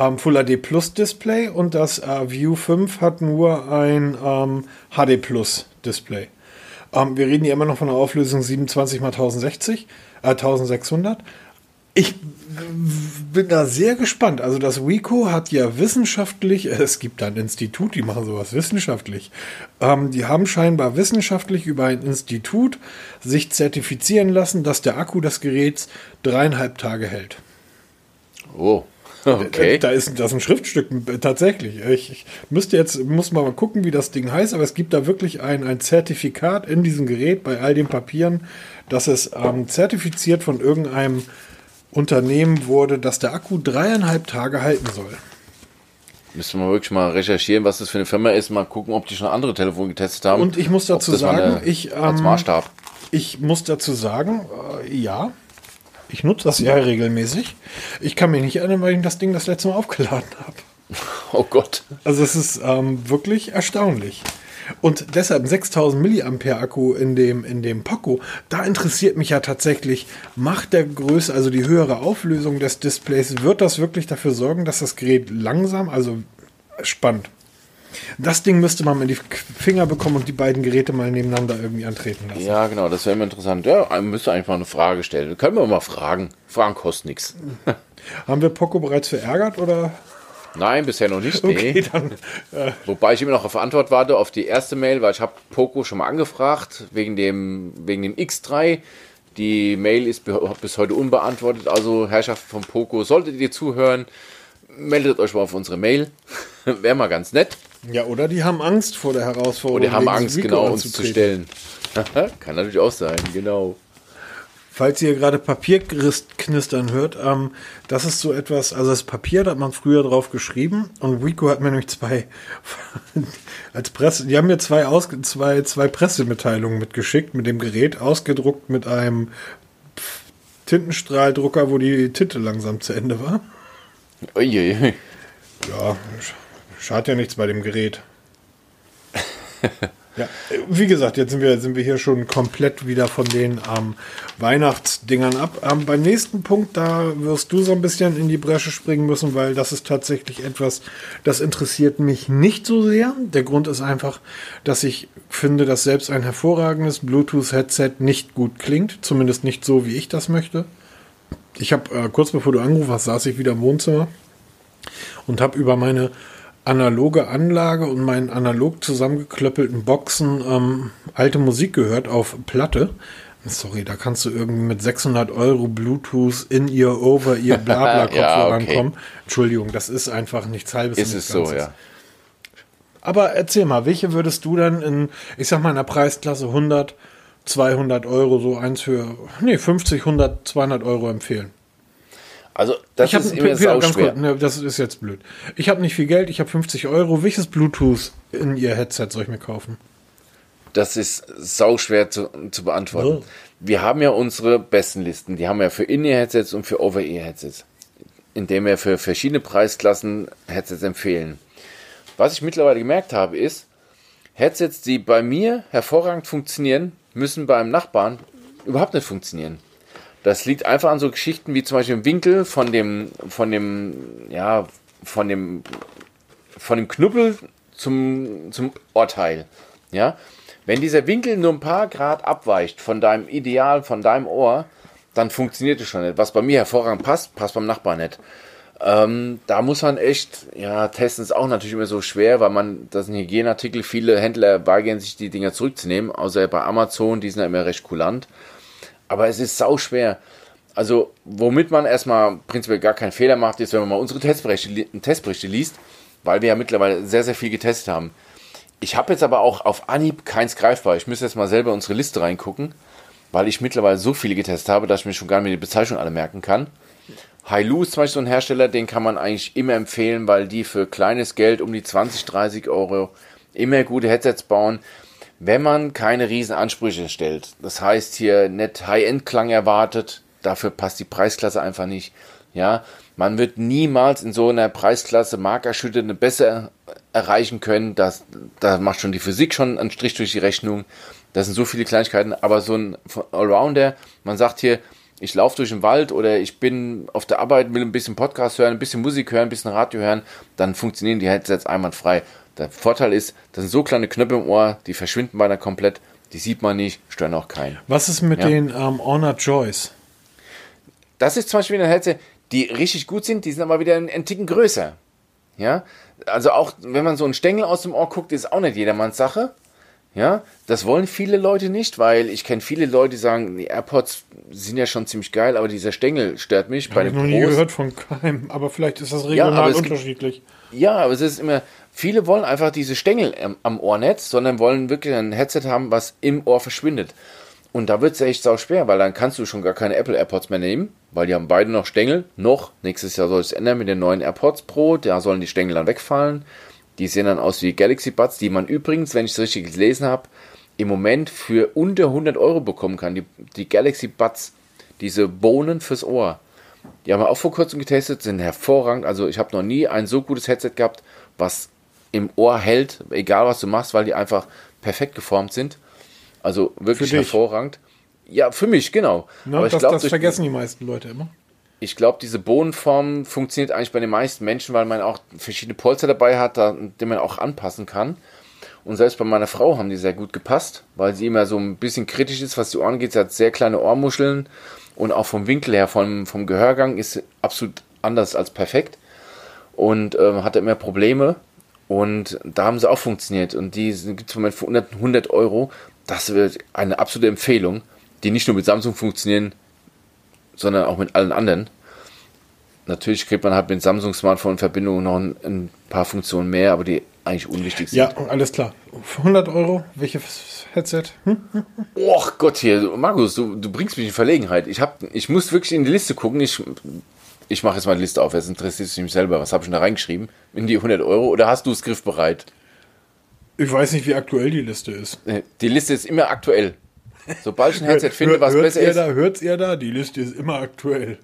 ähm, Full HD Plus Display und das äh, View 5 hat nur ein ähm, HD Plus Display. Ähm, wir reden hier immer noch von einer Auflösung 27 x 1060, äh, 1600. Ich bin da sehr gespannt. Also das WICO hat ja wissenschaftlich, es gibt da ein Institut, die machen sowas wissenschaftlich. Ähm, die haben scheinbar wissenschaftlich über ein Institut sich zertifizieren lassen, dass der Akku des Geräts dreieinhalb Tage hält. Oh. [laughs] Okay. Da ist das ist ein Schriftstück tatsächlich. Ich, ich, müsste jetzt muss mal gucken, wie das Ding heißt, aber es gibt da wirklich ein, ein Zertifikat in diesem Gerät bei all den Papieren, dass es ähm, zertifiziert von irgendeinem Unternehmen wurde, dass der Akku dreieinhalb Tage halten soll. Müssen wir wirklich mal recherchieren, was das für eine Firma ist, mal gucken, ob die schon andere Telefone getestet haben. Und ich muss dazu sagen, ich ähm, als Maßstab. Ich muss dazu sagen, äh, ja, ich nutze das ja regelmäßig. Ich kann mich nicht erinnern, weil ich das Ding das letzte Mal aufgeladen habe. [laughs] Oh Gott. Also es ist ähm, wirklich erstaunlich. Und deshalb 6000 mAh Akku in dem, in dem Poco, da interessiert mich ja tatsächlich, macht der Größe, also die höhere Auflösung des Displays, wird das wirklich dafür sorgen, dass das Gerät langsam, also spannend. Das Ding müsste man in die Finger bekommen und die beiden Geräte mal nebeneinander irgendwie antreten lassen. Ja, genau, das wäre immer interessant. Ja, man müsste einfach eine Frage stellen. Können wir mal fragen. Fragen kosten nichts. [laughs] Haben wir Poco bereits verärgert oder? Nein, bisher noch nicht. Okay, nee. dann, äh. Wobei ich immer noch auf Antwort warte auf die erste Mail, weil ich habe Poco schon mal angefragt wegen dem, wegen dem X3. Die Mail ist bis heute unbeantwortet. Also Herrschaft von Poco, solltet ihr zuhören, meldet euch mal auf unsere Mail. [laughs] Wäre mal ganz nett. Ja, oder die haben Angst vor der Herausforderung. Oder die haben Angst, genau, uns zu stellen. [laughs] Kann natürlich auch sein, genau. Falls ihr gerade Papierknistern hört, ähm, das ist so etwas, also das Papier, da hat man früher drauf geschrieben und Rico hat mir nämlich zwei [laughs] als Presse, die haben mir zwei, aus, zwei, zwei Pressemitteilungen mitgeschickt mit dem Gerät, ausgedruckt mit einem Tintenstrahldrucker, wo die Tinte langsam zu Ende war. Uiuiui. Ja, schadet ja nichts bei dem Gerät. [laughs] ja, wie gesagt, jetzt sind wir, sind wir hier schon komplett wieder von den ähm, Weihnachtsdingern ab. Ähm, beim nächsten Punkt, da wirst du so ein bisschen in die Bresche springen müssen, weil das ist tatsächlich etwas, das interessiert mich nicht so sehr. Der Grund ist einfach, dass ich finde, dass selbst ein hervorragendes Bluetooth-Headset nicht gut klingt. Zumindest nicht so, wie ich das möchte. Ich habe äh, kurz bevor du angerufen hast, saß ich wieder im Wohnzimmer und habe über meine analoge Anlage und meinen analog zusammengeklöppelten Boxen ähm, alte Musik gehört auf Platte. Sorry, da kannst du irgendwie mit 600 Euro Bluetooth in ihr over ihr [laughs] Blabla Kopfhörer ja, okay. kommen. Entschuldigung, das ist einfach nichts halbes. Ist es so, ja. Aber erzähl mal, welche würdest du dann in, ich sag mal, in der Preisklasse 100, 200 Euro, so eins für, nee, 50, 100, 200 Euro empfehlen? Also, das ist immer sau schwer. ne, das ist jetzt blöd. Ich habe nicht viel Geld, ich habe 50 Euro. Welches Bluetooth in ihr Headset soll ich mir kaufen? Das ist sau schwer zu, zu beantworten. Oh. Wir haben ja unsere besten Listen. Die haben wir für In-Ear-Headsets und für Over-Ear-Headsets. Indem wir für verschiedene Preisklassen Headsets empfehlen. Was ich mittlerweile gemerkt habe, ist, Headsets, die bei mir hervorragend funktionieren, müssen beim Nachbarn überhaupt nicht funktionieren. Das liegt einfach an so Geschichten wie zum Beispiel im Winkel von dem, von dem, ja, von dem, von dem Knubbel zum, zum Ohrteil. Ja, wenn dieser Winkel nur ein paar Grad abweicht von deinem Ideal, von deinem Ohr, dann funktioniert es schon nicht. Was bei mir hervorragend passt, passt beim Nachbarn nicht. Ähm, da muss man echt, ja, testen ist auch natürlich immer so schwer, weil man, das sind Hygieneartikel, viele Händler weigern sich die Dinger zurückzunehmen, außer bei Amazon, die sind ja immer recht kulant. Aber es ist sau schwer. Also, womit man erstmal prinzipiell gar keinen Fehler macht, ist, wenn man mal unsere Testberichte, Testberichte liest, weil wir ja mittlerweile sehr, sehr viel getestet haben. Ich habe jetzt aber auch auf Anhieb keins greifbar. Ich müsste jetzt mal selber unsere Liste reingucken, weil ich mittlerweile so viele getestet habe, dass ich mir schon gar nicht mehr die Bezeichnung alle merken kann. Hailu ist zum Beispiel so ein Hersteller, den kann man eigentlich immer empfehlen, weil die für kleines Geld um die 20, 30 Euro immer gute Headsets bauen wenn man keine riesen Ansprüche stellt. Das heißt hier nicht High-End-Klang erwartet, dafür passt die Preisklasse einfach nicht. Ja, man wird niemals in so einer Preisklasse markerschütternde besser erreichen können. Das, da macht schon die Physik schon einen Strich durch die Rechnung. Das sind so viele Kleinigkeiten, aber so ein Allrounder, man sagt hier, ich laufe durch den Wald oder ich bin auf der Arbeit, will ein bisschen Podcast hören, ein bisschen Musik hören, ein bisschen Radio hören, dann funktionieren die Headsets einwandfrei. Der Vorteil ist, das sind so kleine Knöpfe im Ohr, die verschwinden beinahe komplett, die sieht man nicht, stören auch keinen. Was ist mit ja. den ähm, Honor Joys? Das ist zum Beispiel eine Headset, die richtig gut sind, die sind aber wieder einen, einen Ticken größer. Ja, also auch wenn man so einen Stängel aus dem Ohr guckt, ist auch nicht jedermanns Sache. Ja, das wollen viele Leute nicht, weil ich kenne viele Leute, die sagen, die AirPods sind ja schon ziemlich geil, aber dieser Stängel stört mich. Hab bei ich noch nie gehört von keinem, aber vielleicht ist das regional ja, unterschiedlich. Gibt, ja, aber es ist immer, Viele wollen einfach diese Stängel am Ohrnetz, sondern wollen wirklich ein Headset haben, was im Ohr verschwindet. Und da wird es echt sau schwer, weil dann kannst du schon gar keine Apple AirPods mehr nehmen, weil die haben beide noch Stängel. Noch, nächstes Jahr soll es ändern mit den neuen AirPods Pro, da sollen die Stängel dann wegfallen. Die sehen dann aus wie Galaxy Buds, die man übrigens, wenn ich es richtig gelesen habe, im Moment für unter 100 Euro bekommen kann. Die, die Galaxy Buds, diese Bohnen fürs Ohr. Die haben wir auch vor kurzem getestet, sind hervorragend. Also ich habe noch nie ein so gutes Headset gehabt, was im Ohr hält, egal was du machst, weil die einfach perfekt geformt sind. Also wirklich hervorragend. Ja, für mich, genau. Na, Aber ich das, glaub, das vergessen die meisten Leute immer. ich glaube, diese Bohnenform funktioniert eigentlich bei den meisten Menschen, weil man auch verschiedene Polster dabei hat, da, die man auch anpassen kann. Und selbst bei meiner Frau haben die sehr gut gepasst, weil sie immer so ein bisschen kritisch ist, was die Ohren geht. Sie hat sehr kleine Ohrmuscheln und auch vom Winkel her, vom, vom Gehörgang ist sie absolut anders als perfekt und ähm, hatte immer Probleme. Und da haben sie auch funktioniert. Und die gibt es im Moment für 100, 100 Euro. Das wird eine absolute Empfehlung, die nicht nur mit Samsung funktionieren, sondern auch mit allen anderen. Natürlich kriegt man halt mit Samsung Smartphone in Verbindung noch ein, ein paar Funktionen mehr, aber die eigentlich unwichtig sind. Ja, alles klar. Für 100 Euro, welches Headset? Hm? Oh Gott, hier, Markus, du, du bringst mich in Verlegenheit. Ich, hab, ich muss wirklich in die Liste gucken. Ich, ich mache jetzt mal die Liste auf. Jetzt interessiert mich selber. Was habe ich denn da reingeschrieben? In die 100 Euro? Oder hast du es griffbereit? Ich weiß nicht, wie aktuell die Liste ist. Äh, die Liste ist immer aktuell. Sobald ich ein Headset finde, was hört's besser ihr ist. Da, hört's ihr da? Die Liste ist immer aktuell.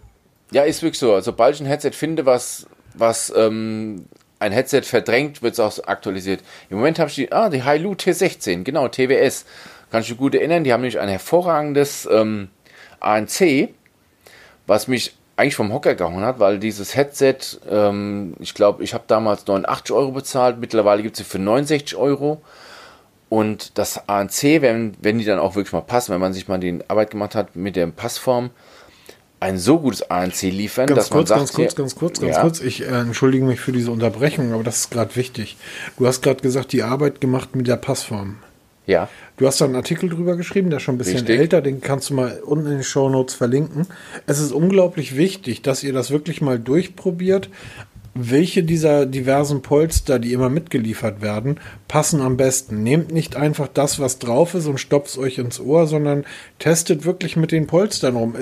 Ja, ist wirklich so. Sobald ich ein Headset finde, was, was ähm, ein Headset verdrängt, wird es auch aktualisiert. Im Moment habe ich die, ah, die Hailu T16, genau, TWS. Kann ich mich gut erinnern, die haben nämlich ein hervorragendes ähm, ANC, was mich eigentlich vom Hocker gehauen hat, weil dieses Headset, ähm, ich glaube, ich habe damals 89 Euro bezahlt, mittlerweile gibt es sie für 69 Euro. Und das ANC, wenn, wenn die dann auch wirklich mal passen, wenn man sich mal die Arbeit gemacht hat mit der Passform, ein so gutes ANC liefern, Ganz dass kurz, man ganz sagt, kurz, hier- ganz kurz, ganz ja, kurz. Ich äh, entschuldige mich für diese Unterbrechung, aber das ist gerade wichtig. Du hast gerade gesagt, die Arbeit gemacht mit der Passform. Ja, Du hast da einen Artikel drüber geschrieben, der ist schon ein bisschen Richtig. älter, den kannst du mal unten in den Show Notes verlinken. Es ist unglaublich wichtig, dass ihr das wirklich mal durchprobiert. Welche dieser diversen Polster, die immer mitgeliefert werden, passen am besten? Nehmt nicht einfach das, was drauf ist und stopft euch ins Ohr, sondern testet wirklich mit den Polstern rum.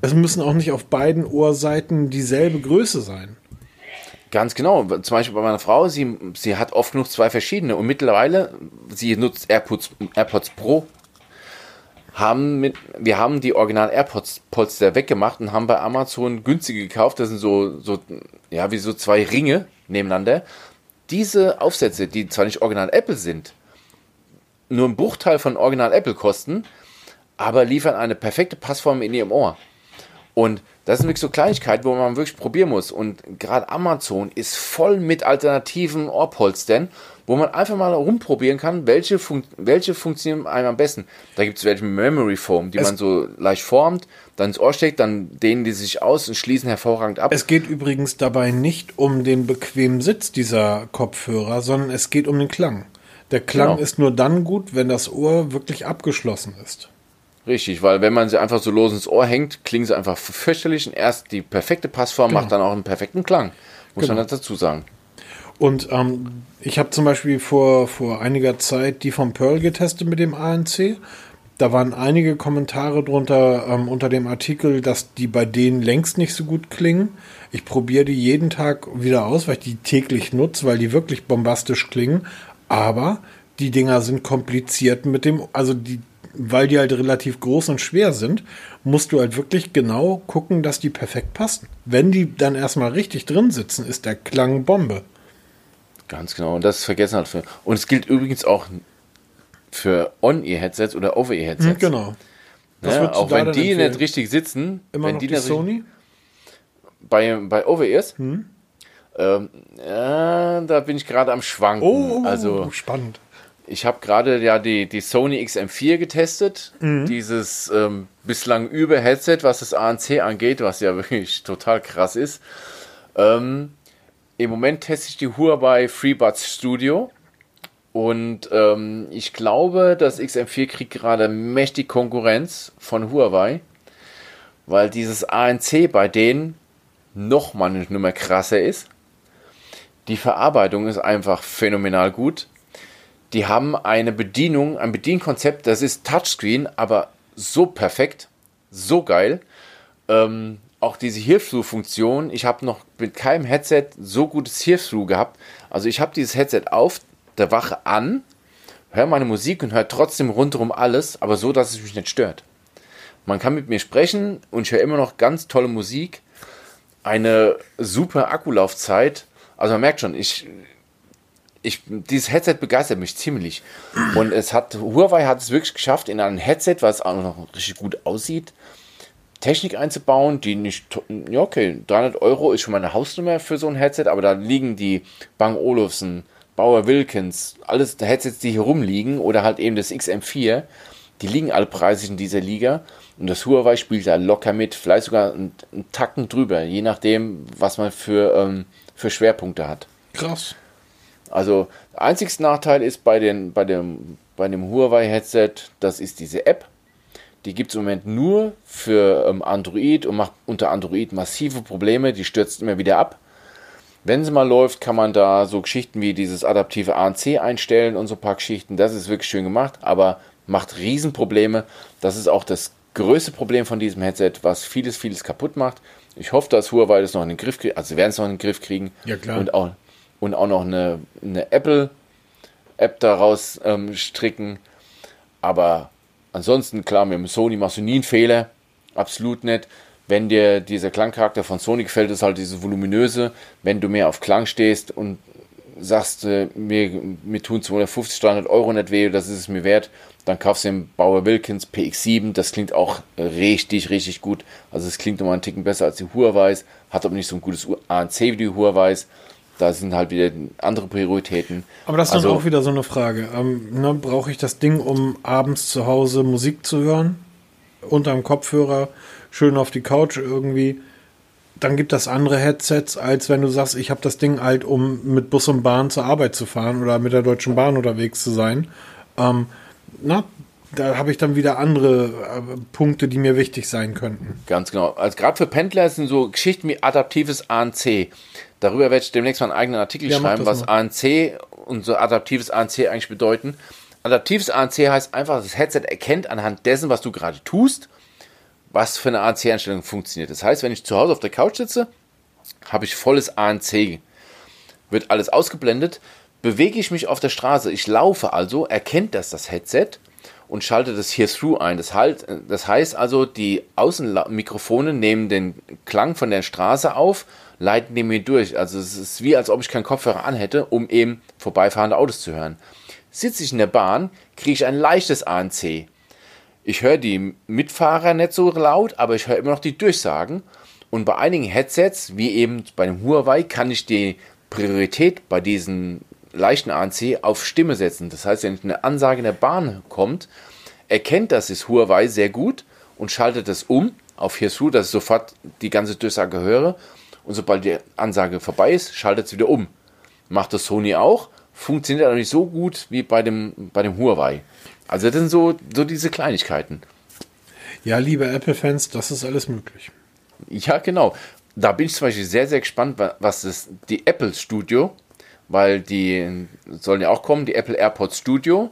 Es müssen auch nicht auf beiden Ohrseiten dieselbe Größe sein. Ganz genau. Zum Beispiel bei meiner Frau, sie, sie hat oft genug zwei verschiedene und mittlerweile, sie nutzt AirPods, AirPods Pro, haben mit, wir haben die Original AirPods Polster weggemacht und haben bei Amazon günstige gekauft. Das sind so, so, ja, wie so zwei Ringe nebeneinander. Diese Aufsätze, die zwar nicht Original Apple sind, nur ein Bruchteil von Original Apple kosten, aber liefern eine perfekte Passform in ihrem Ohr. Und das sind wirklich so Kleinigkeiten, wo man wirklich probieren muss. Und gerade Amazon ist voll mit alternativen Ohrpolstern, wo man einfach mal rumprobieren kann, welche, fun welche funktionieren einem am besten. Da gibt es welche mit Memory Foam, die Es- man so leicht formt, dann ins Ohr steckt, dann dehnen die sich aus und schließen hervorragend ab. Es geht übrigens dabei nicht um den bequemen Sitz dieser Kopfhörer, sondern es geht um den Klang. Der Klang Genau. ist nur dann gut, wenn das Ohr wirklich abgeschlossen ist. Richtig, weil wenn man sie einfach so los ins Ohr hängt, klingen sie einfach fürchterlich. Und erst die perfekte Passform Genau. macht dann auch einen perfekten Klang. Muss Genau. man dazu sagen. Und ähm, ich habe zum Beispiel vor, vor einiger Zeit die von Pearl getestet mit dem ANC. Da waren einige Kommentare drunter ähm, unter dem Artikel, dass die bei denen längst nicht so gut klingen. Ich probiere die jeden Tag wieder aus, weil ich die täglich nutze, weil die wirklich bombastisch klingen. Aber die Dinger sind kompliziert mit dem, also die, weil die halt relativ groß und schwer sind, musst du halt wirklich genau gucken, dass die perfekt passen. Wenn die dann erstmal richtig drin sitzen, ist der Klang Bombe. Ganz genau. Und das vergessen halt. Für. Und es gilt übrigens auch für On-Ear-Headsets oder Over-Ear-Headsets. Genau. Das Ja, würdest du auch wenn die empfehlen? nicht richtig sitzen, Immer wenn noch die die, Sony? bei, bei Over-Ears, Hm? ähm, ja, da bin ich gerade am Schwanken. Oh, also spannend. Ich habe gerade ja die, die Sony XM4 getestet. Mhm. Dieses ähm, bislang über Headset, was das ANC angeht, was ja [laughs] wirklich total krass ist. Ähm, Im Moment teste ich die Huawei FreeBuds Studio. Und ähm, ich glaube, das XM4 kriegt gerade mächtig Konkurrenz von Huawei, weil dieses ANC bei denen noch mal eine Nummer krasser ist. Die Verarbeitung ist einfach phänomenal gut. Die haben eine Bedienung, ein Bedienkonzept, das ist Touchscreen, aber so perfekt, so geil. Ähm, auch diese Hear-Through-Funktion, ich habe noch mit keinem Headset so gutes Hear-Through gehabt. Also ich habe dieses Headset auf der Wache an, höre meine Musik und höre trotzdem rundherum alles, aber so, dass es mich nicht stört. Man kann mit mir sprechen und ich höre immer noch ganz tolle Musik. Eine super Akkulaufzeit. Also man merkt schon, ich, ich, dieses Headset begeistert mich ziemlich. Und es hat, Huawei hat es wirklich geschafft, in einem Headset, was auch noch richtig gut aussieht, Technik einzubauen, die nicht, ja okay, 300 Euro ist schon mal eine Hausnummer für so ein Headset, aber da liegen die Bang Olufsen, Bauer Wilkins, alles Headsets, die hier rumliegen oder halt eben das XM4, die liegen alle preisig in dieser Liga und das Huawei spielt da locker mit, vielleicht sogar einen, einen Tacken drüber, je nachdem, was man für, ähm, für Schwerpunkte hat. Krass. Also, der einzigste Nachteil ist bei, den, bei, dem, bei dem Huawei-Headset, das ist diese App. Die gibt es im Moment nur für ähm, Android und macht unter Android massive Probleme. Die stürzt immer wieder ab. Wenn sie mal läuft, kann man da so Geschichten wie dieses adaptive ANC einstellen und so ein paar Geschichten. Das ist wirklich schön gemacht, aber macht Riesenprobleme. Das ist auch das größte Problem von diesem Headset, was vieles, vieles kaputt macht. Ich hoffe, dass Huawei das noch in den Griff kriegt. Also, sie werden es noch in den Griff kriegen. Ja, klar. Und auch, und auch noch eine, eine Apple-App daraus ähm, stricken. Aber ansonsten, klar, mit dem Sony machst du nie einen Fehler. Absolut nicht. Wenn dir dieser Klangcharakter von Sony gefällt, ist halt dieses voluminöse. Wenn du mehr auf Klang stehst und sagst, äh, mir, mir tun 250, 300 Euro nicht weh, das ist es mir wert, dann kaufst du den Bauer Wilkins PX7. Das klingt auch richtig, richtig gut. Also es klingt nochmal einen Ticken besser als die Huawei. Hat aber nicht so ein gutes ANC wie die Huawei. Da sind halt wieder andere Prioritäten. Aber das ist also, dann auch wieder so eine Frage. Ähm, ne, Brauche ich das Ding, um abends zu Hause Musik zu hören? Unterm Kopfhörer, schön auf die Couch irgendwie. Dann gibt das andere Headsets, als wenn du sagst, ich habe das Ding halt, um mit Bus und Bahn zur Arbeit zu fahren oder mit der Deutschen Bahn unterwegs zu sein. Ähm, na, da habe ich dann wieder andere äh, Punkte, die mir wichtig sein könnten. Ganz genau. Also gerade für Pendler sind so Geschichten wie adaptives ANC. Darüber werde ich demnächst mal einen eigenen Artikel Ja, schreiben, was mal. ANC und so adaptives ANC eigentlich bedeuten. Adaptives ANC heißt einfach, das Headset erkennt anhand dessen, was du gerade tust, was für eine ANC-Einstellung funktioniert. Das heißt, wenn ich zu Hause auf der Couch sitze, habe ich volles ANC. Wird alles ausgeblendet. Bewege ich mich auf der Straße, ich laufe also, erkennt das das Headset und schaltet das hier through ein. Das, halt, das heißt also, die Außenmikrofone nehmen den Klang von der Straße auf, leiten den mir durch. Also es ist wie, als ob ich keinen Kopfhörer anhätte, um eben vorbeifahrende Autos zu hören. Sitze ich in der Bahn, kriege ich ein leichtes ANC. Ich höre die Mitfahrer nicht so laut, aber ich höre immer noch die Durchsagen. Und bei einigen Headsets, wie eben bei dem Huawei, kann ich die Priorität bei diesen leichten ANC auf Stimme setzen. Das heißt, wenn eine Ansage in der Bahn kommt, erkennt das das Huawei sehr gut und schaltet es um auf Through, dass ich sofort die ganze Durchsage höre. Und sobald die Ansage vorbei ist, schaltet es wieder um. Macht das Sony auch, funktioniert aber nicht so gut wie bei dem, bei dem Huawei. Also das sind so, so diese Kleinigkeiten. Ja, liebe Apple-Fans, das ist alles möglich. Ja, genau. Da bin ich zum Beispiel sehr, sehr gespannt, wa- was das, die Apple Studio, weil die sollen ja auch kommen, die Apple AirPods Studio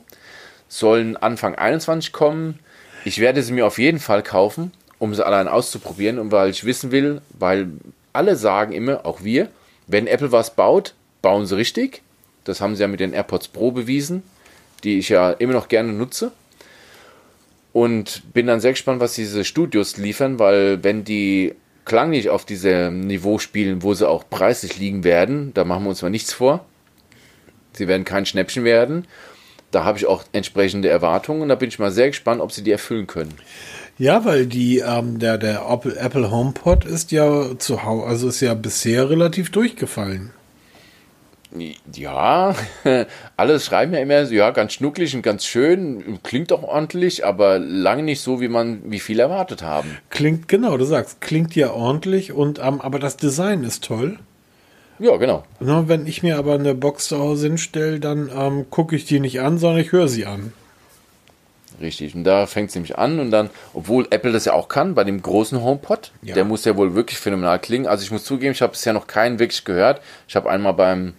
sollen Anfang 21 kommen. Ich werde sie mir auf jeden Fall kaufen, um sie allein auszuprobieren und weil ich wissen will, weil alle sagen immer, auch wir, wenn Apple was baut, bauen sie richtig. Das haben sie ja mit den AirPods Pro bewiesen, die ich ja immer noch gerne nutze. Und bin dann sehr gespannt, was diese Studios liefern, weil wenn die klanglich auf diesem Niveau spielen, wo sie auch preislich liegen werden, da machen wir uns mal nichts vor. Sie werden kein Schnäppchen werden. Da habe ich auch entsprechende Erwartungen und da bin ich mal sehr gespannt, ob sie die erfüllen können. Ja, weil die, ähm, der, der Apple, HomePod ist ja zu Hause, also ist ja bisher relativ durchgefallen. Ja, [laughs] alle schreiben ja immer, so, ja, ganz schnucklig und ganz schön, klingt auch ordentlich, aber lange nicht so, wie man, wie viel erwartet haben. Klingt, genau, du sagst, klingt ja ordentlich und, ähm, aber das Design ist toll. Ja, genau. Na, wenn ich mir aber eine Box zu Hause hinstelle, dann ähm, gucke ich die nicht an, sondern ich höre sie an. Richtig. Und da fängt es nämlich an und dann, obwohl Apple das ja auch kann, bei dem großen HomePod, Ja. der muss ja wohl wirklich phänomenal klingen. Also ich muss zugeben, ich habe bisher noch keinen wirklich gehört. Ich habe einmal beim,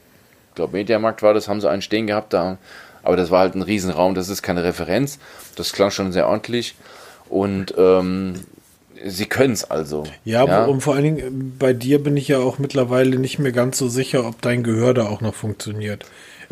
ich glaube Mediamarkt war das, haben sie einen stehen gehabt, da, aber das war halt ein Riesenraum, das ist keine Referenz. Das klang schon sehr ordentlich. Und ähm, sie können es also. Ja, und vor allen Dingen äh, bei dir bin ich ja auch mittlerweile nicht mehr ganz so sicher, ob dein Gehör da auch noch funktioniert.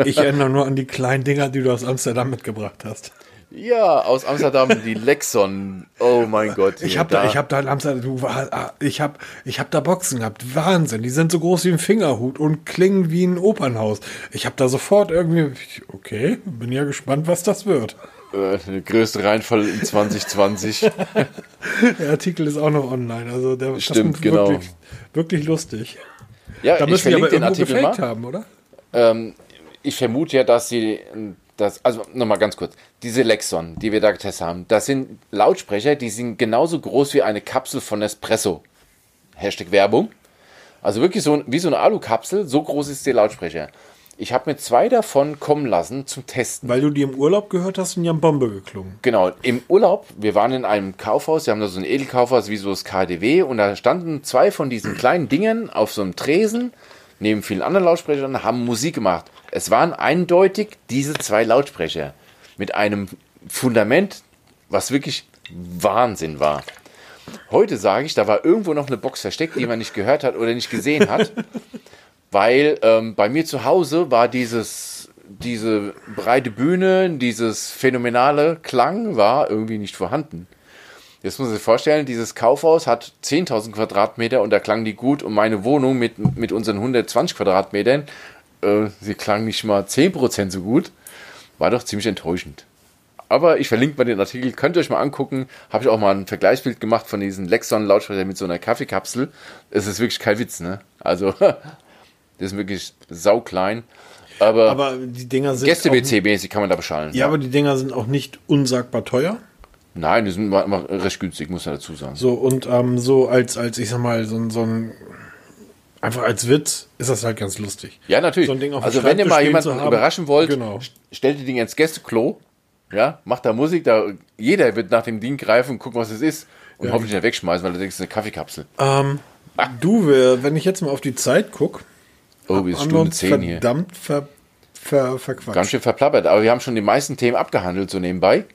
Ich [laughs] erinnere nur an die kleinen Dinger, die du aus Amsterdam mitgebracht hast. Ja, aus Amsterdam, die Lexon. Oh mein Gott. Ich habe da, ich habe da in Amsterdam, du, ah, ich habe, ich habe da Boxen gehabt. Wahnsinn, die sind so groß wie ein Fingerhut und klingen wie ein Opernhaus. Ich habe da sofort irgendwie, okay, bin ja gespannt, was das wird. Äh, der größte Reinfall in 2020. [laughs] der Artikel ist auch noch online. Also der Stimmt, genau. Wirklich, wirklich lustig. Ja, Da ich müssen aber verlinke den Artikel mal. haben, oder? Ähm, ich vermute ja, dass sie das, also nochmal ganz kurz, diese Lexon, die wir da getestet haben, das sind Lautsprecher, die sind genauso groß wie eine Kapsel von Espresso. Hashtag Werbung. Also wirklich so wie so eine Alukapsel, so groß ist der Lautsprecher. Ich habe mir zwei davon kommen lassen zum Testen. Weil du die im Urlaub gehört hast und die haben Bombe geklungen. Genau, im Urlaub, wir waren in einem Kaufhaus, wir haben da so ein Edelkaufhaus wie so das KDW und da standen zwei von diesen kleinen Dingern auf so einem Tresen neben vielen anderen Lautsprechern haben Musik gemacht. Es waren eindeutig diese zwei Lautsprecher mit einem Fundament, was wirklich Wahnsinn war. Heute sage ich, da war irgendwo noch eine Box versteckt, die man nicht gehört hat oder nicht gesehen hat, weil ähm, bei mir zu Hause war dieses, diese breite Bühne, dieses phänomenale Klang war irgendwie nicht vorhanden. Jetzt muss sich vorstellen, dieses Kaufhaus hat 10.000 Quadratmeter und da klang die gut und meine Wohnung mit, mit unseren 120 Quadratmetern, äh, sie klang nicht mal 10% so gut. War doch ziemlich enttäuschend. Aber ich verlinke mal den Artikel, könnt ihr euch mal angucken. Habe ich auch mal ein Vergleichsbild gemacht von diesen Lexon-Lautsprecher mit so einer Kaffeekapsel. Es ist wirklich kein Witz, ne? Also, [laughs] das ist wirklich sauklein. Aber, Aber die Dinger sind. Gäste-WC-mäßig kann man da beschallen. Ja, aber die Dinger sind auch nicht unsagbar teuer. Nein, die sind mal recht günstig, muss man dazu sagen. So, und ähm, so als, als, ich sag mal, so, ein- so ein. Einfach als Witz ist das halt ganz lustig. Ja, natürlich. So also wenn ihr mal jemanden überraschen wollt, Genau. st- stellt die Dinge ins Gästeklo, ja, macht da Musik, da jeder wird nach dem Ding greifen und gucken, was es ist und Ja. hoffentlich nicht wegschmeißen, weil du denkst, es ist eine Kaffeekapsel. Ähm, du, wir- wenn ich jetzt mal auf die Zeit gucke, Oh, wie ist Stunde uns 10 hier. verdammt ver, ver, verquatscht. Ganz schön verplappert, aber wir haben schon die meisten Themen abgehandelt, so nebenbei.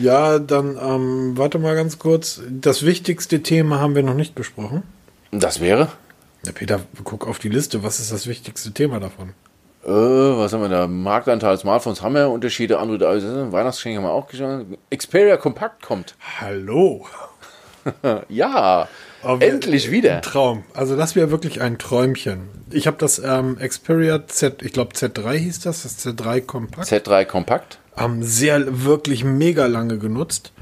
Ja, dann ähm, warte mal ganz kurz. Das wichtigste Thema haben wir noch nicht besprochen. Das wäre? Ja, Peter, guck auf die Liste. Was ist das wichtigste Thema davon? Äh, was haben wir da? Marktanteil Smartphones haben wir, Unterschiede, andere äh, Weihnachtsgeschenke haben wir auch geschaut. Xperia Kompakt kommt. Hallo. [laughs] Ja, Aber wir- endlich wieder. Ein Traum. Also das wäre wirklich ein Träumchen. Ich habe das ähm, Xperia Z, ich glaube Z3 hieß das, das Z3 Kompakt, Z3 Kompakt. Ähm, sehr wirklich mega lange genutzt.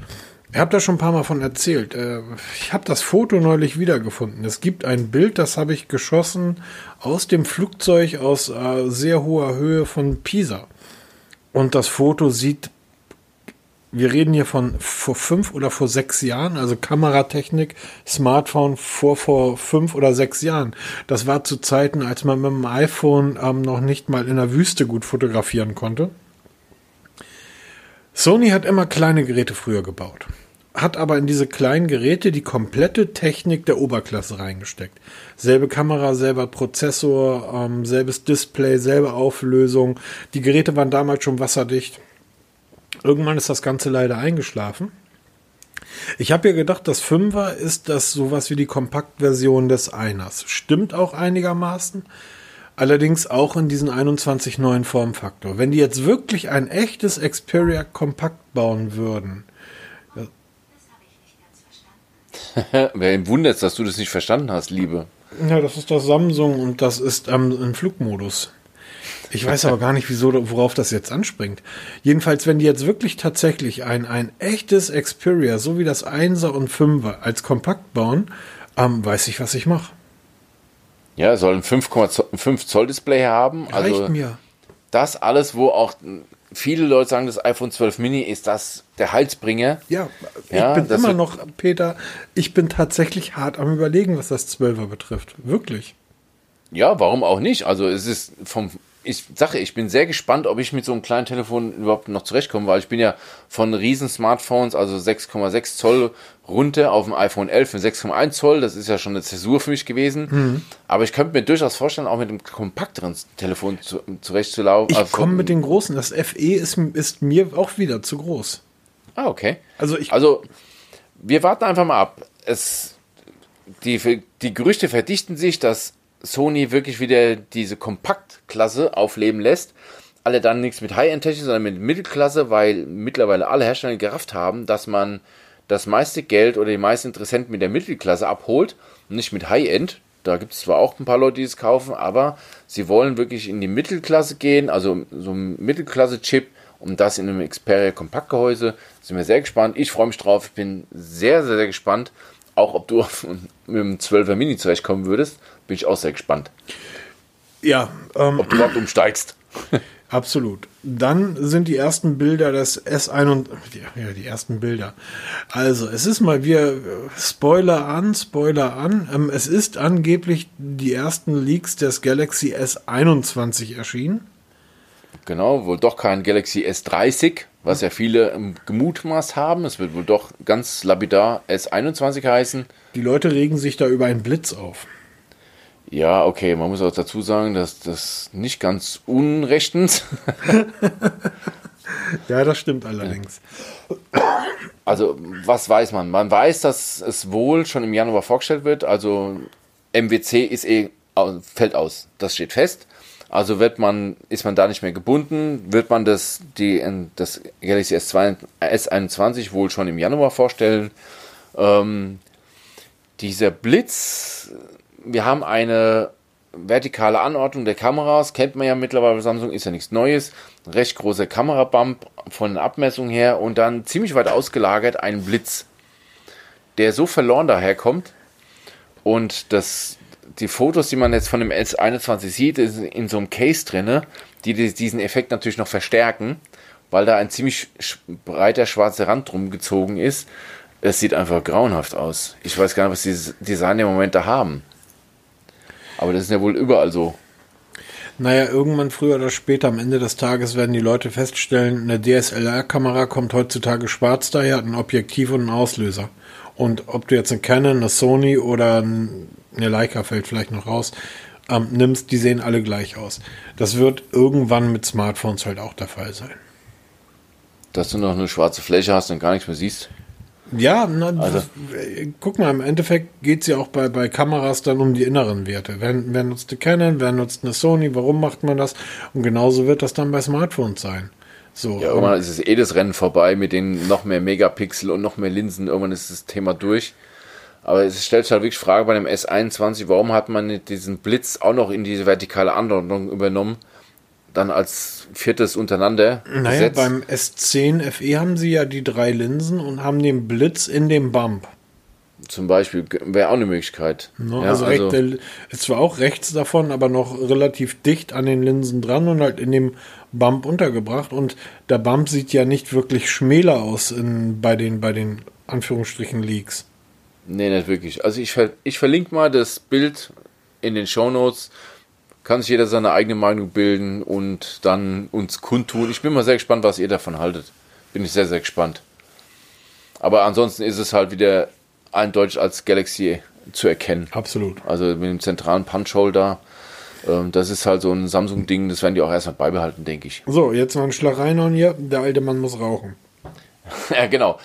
Ich habe da schon ein paar Mal von erzählt. Äh, ich habe das Foto neulich wiedergefunden. Es gibt ein Bild, das habe ich geschossen aus dem Flugzeug aus äh, sehr hoher Höhe von Pisa. Und das Foto sieht, wir reden hier von vor fünf oder vor sechs Jahren, also Kameratechnik, Smartphone vor vor fünf oder sechs Jahren. Das war zu Zeiten, als man mit dem iPhone ähm, noch nicht mal in der Wüste gut fotografieren konnte. Sony hat immer kleine Geräte früher gebaut, hat aber in diese kleinen Geräte die komplette Technik der Oberklasse reingesteckt. Selbe Kamera, selber Prozessor, ähm, selbes Display, selbe Auflösung. Die Geräte waren damals schon wasserdicht. Irgendwann ist das Ganze leider eingeschlafen. Ich habe ja gedacht, das Fünfer ist das sowas wie die Kompaktversion des Einers. Stimmt auch einigermaßen. Allerdings auch in diesen 21 neuen Formfaktor. Wenn die jetzt wirklich ein echtes Xperia Kompakt bauen würden, [laughs] Wer wundert, dass du das nicht verstanden hast, Liebe? ja, das ist das Samsung und das ist ähm, im Flugmodus. Ich weiß aber gar nicht, wieso, worauf das jetzt anspringt. Jedenfalls, wenn die jetzt wirklich tatsächlich ein, ein echtes Xperia, so wie das 1er und 5er, als Kompakt bauen, ähm, weiß ich, was ich mache. Ja, soll ein 5,5 Zoll Display haben. Reicht Also mir. das alles, wo auch viele Leute sagen, das iPhone 12 Mini ist das der Halsbringer. Ja, ich Ja, bin immer noch, Peter, ich bin tatsächlich hart am überlegen, was das 12er betrifft. Wirklich. Ja, warum auch nicht? Also es ist vom ich sage, ich bin sehr gespannt, ob ich mit so einem kleinen Telefon überhaupt noch zurechtkomme, weil ich bin ja von riesen Smartphones, also 6,6 Zoll runter auf dem iPhone 11 mit 6,1 Zoll. Das ist ja schon eine Zäsur für mich gewesen. Aber ich könnte mir durchaus vorstellen, auch mit einem kompakteren Telefon zu, zurechtzulaufen. Ich Also komme mit den großen. Das FE ist, ist mir auch wieder zu groß. Ah, okay. Also ich, Also, wir warten einfach mal ab. Es, die, die Gerüchte verdichten sich, dass Sony wirklich wieder diese Kompaktklasse aufleben lässt. Alle dann nichts mit High-End-Technik, sondern mit Mittelklasse, weil mittlerweile alle Hersteller gerafft haben, dass man das meiste Geld oder die meisten Interessenten mit der Mittelklasse abholt und nicht mit High-End. Da gibt es zwar auch ein paar Leute, die es kaufen, aber sie wollen wirklich in die Mittelklasse gehen, also so ein Mittelklasse-Chip und das in einem Xperia Kompaktgehäuse. Sind wir sehr gespannt. Ich freue mich drauf. Ich bin sehr, sehr, sehr gespannt. Auch ob du [laughs] mit dem 12er Mini zurechtkommen würdest, bin ich auch sehr gespannt. Ja, ähm, ob du überhaupt umsteigst. [laughs] Absolut. Dann sind die ersten Bilder des S1 ja, die ersten Bilder. Also, es ist mal wir Spoiler an, Spoiler an. Ähm, es ist angeblich die ersten Leaks des Galaxy S21 erschienen. Genau, wohl doch kein Galaxy S30, was ja viele gemutmaßt haben. Es wird wohl doch ganz lapidar S21 heißen. Die Leute regen sich da über einen Blitz auf. Ja, okay, man muss auch dazu sagen, dass das nicht ganz unrechtens. [laughs] ja, das stimmt allerdings. Also, was weiß man? Man weiß, dass es wohl schon im Januar vorgestellt wird. Also, MWC ist eh, fällt aus. Das steht fest. Also wird man, ist man da nicht mehr gebunden, wird man das, die, das Galaxy S2, S21 wohl schon im Januar vorstellen. Ähm, dieser Blitz wir haben eine vertikale Anordnung der Kameras, kennt man ja mittlerweile bei Samsung, ist ja nichts Neues. recht großer Kamerabump von der Abmessung her und dann ziemlich weit ausgelagert ein Blitz, der so verloren daherkommt. Und das, die Fotos, die man jetzt von dem S21 sieht, ist in so einem Case drinne, die diesen Effekt natürlich noch verstärken, weil da ein ziemlich breiter schwarzer Rand drum gezogen ist. Es sieht einfach grauenhaft aus. Ich weiß gar nicht, was die Designer im Moment da haben. Aber das ist ja wohl überall so. Naja, irgendwann früher oder später am Ende des Tages werden die Leute feststellen, eine DSLR-Kamera kommt heutzutage schwarz daher, hat ein Objektiv und einen Auslöser. Und ob du jetzt eine Canon, eine Sony oder eine Leica fällt vielleicht noch raus, ähm, nimmst, die sehen alle gleich aus. Das wird irgendwann mit Smartphones halt auch der Fall sein. Dass du noch eine schwarze Fläche hast und gar nichts mehr siehst. Ja, na, also. guck mal, im Endeffekt geht es ja auch bei, bei Kameras dann um die inneren Werte. Wer, wer nutzt eine Canon, wer nutzt eine Sony, warum macht man das? Und genauso wird das dann bei Smartphones sein. So, ja, irgendwann ist es eh das Rennen vorbei mit den noch mehr Megapixel und noch mehr Linsen. Irgendwann ist das Thema durch. Aber es stellt sich halt wirklich Frage bei dem S21, warum hat man nicht diesen Blitz auch noch in diese vertikale Anordnung übernommen? dann als viertes untereinander. Naja, gesetzt. beim S10 FE haben sie ja die drei Linsen und haben den Blitz in dem Bump. Zum Beispiel wäre auch eine Möglichkeit. No, ja, also, also recht, ist zwar auch rechts davon, aber noch relativ dicht an den Linsen dran und halt in dem Bump untergebracht. Und der Bump sieht ja nicht wirklich schmäler aus in, bei den, bei den Anführungsstrichen Leaks. Nee, nicht wirklich. Also ich, ich verlinke mal das Bild in den Show Notes kann sich jeder seine eigene Meinung bilden und dann uns kundtun. Ich bin mal sehr gespannt, was ihr davon haltet. Bin ich sehr, sehr gespannt. Aber ansonsten ist es halt wieder eindeutig als Galaxy zu erkennen. Absolut. Also mit dem zentralen Punch-Holder. Ähm, das ist halt so ein Samsung-Ding, das werden die auch erstmal beibehalten, denke ich. So, jetzt noch ein Schlag rein hier. Der alte Mann muss rauchen. [laughs] ja, genau.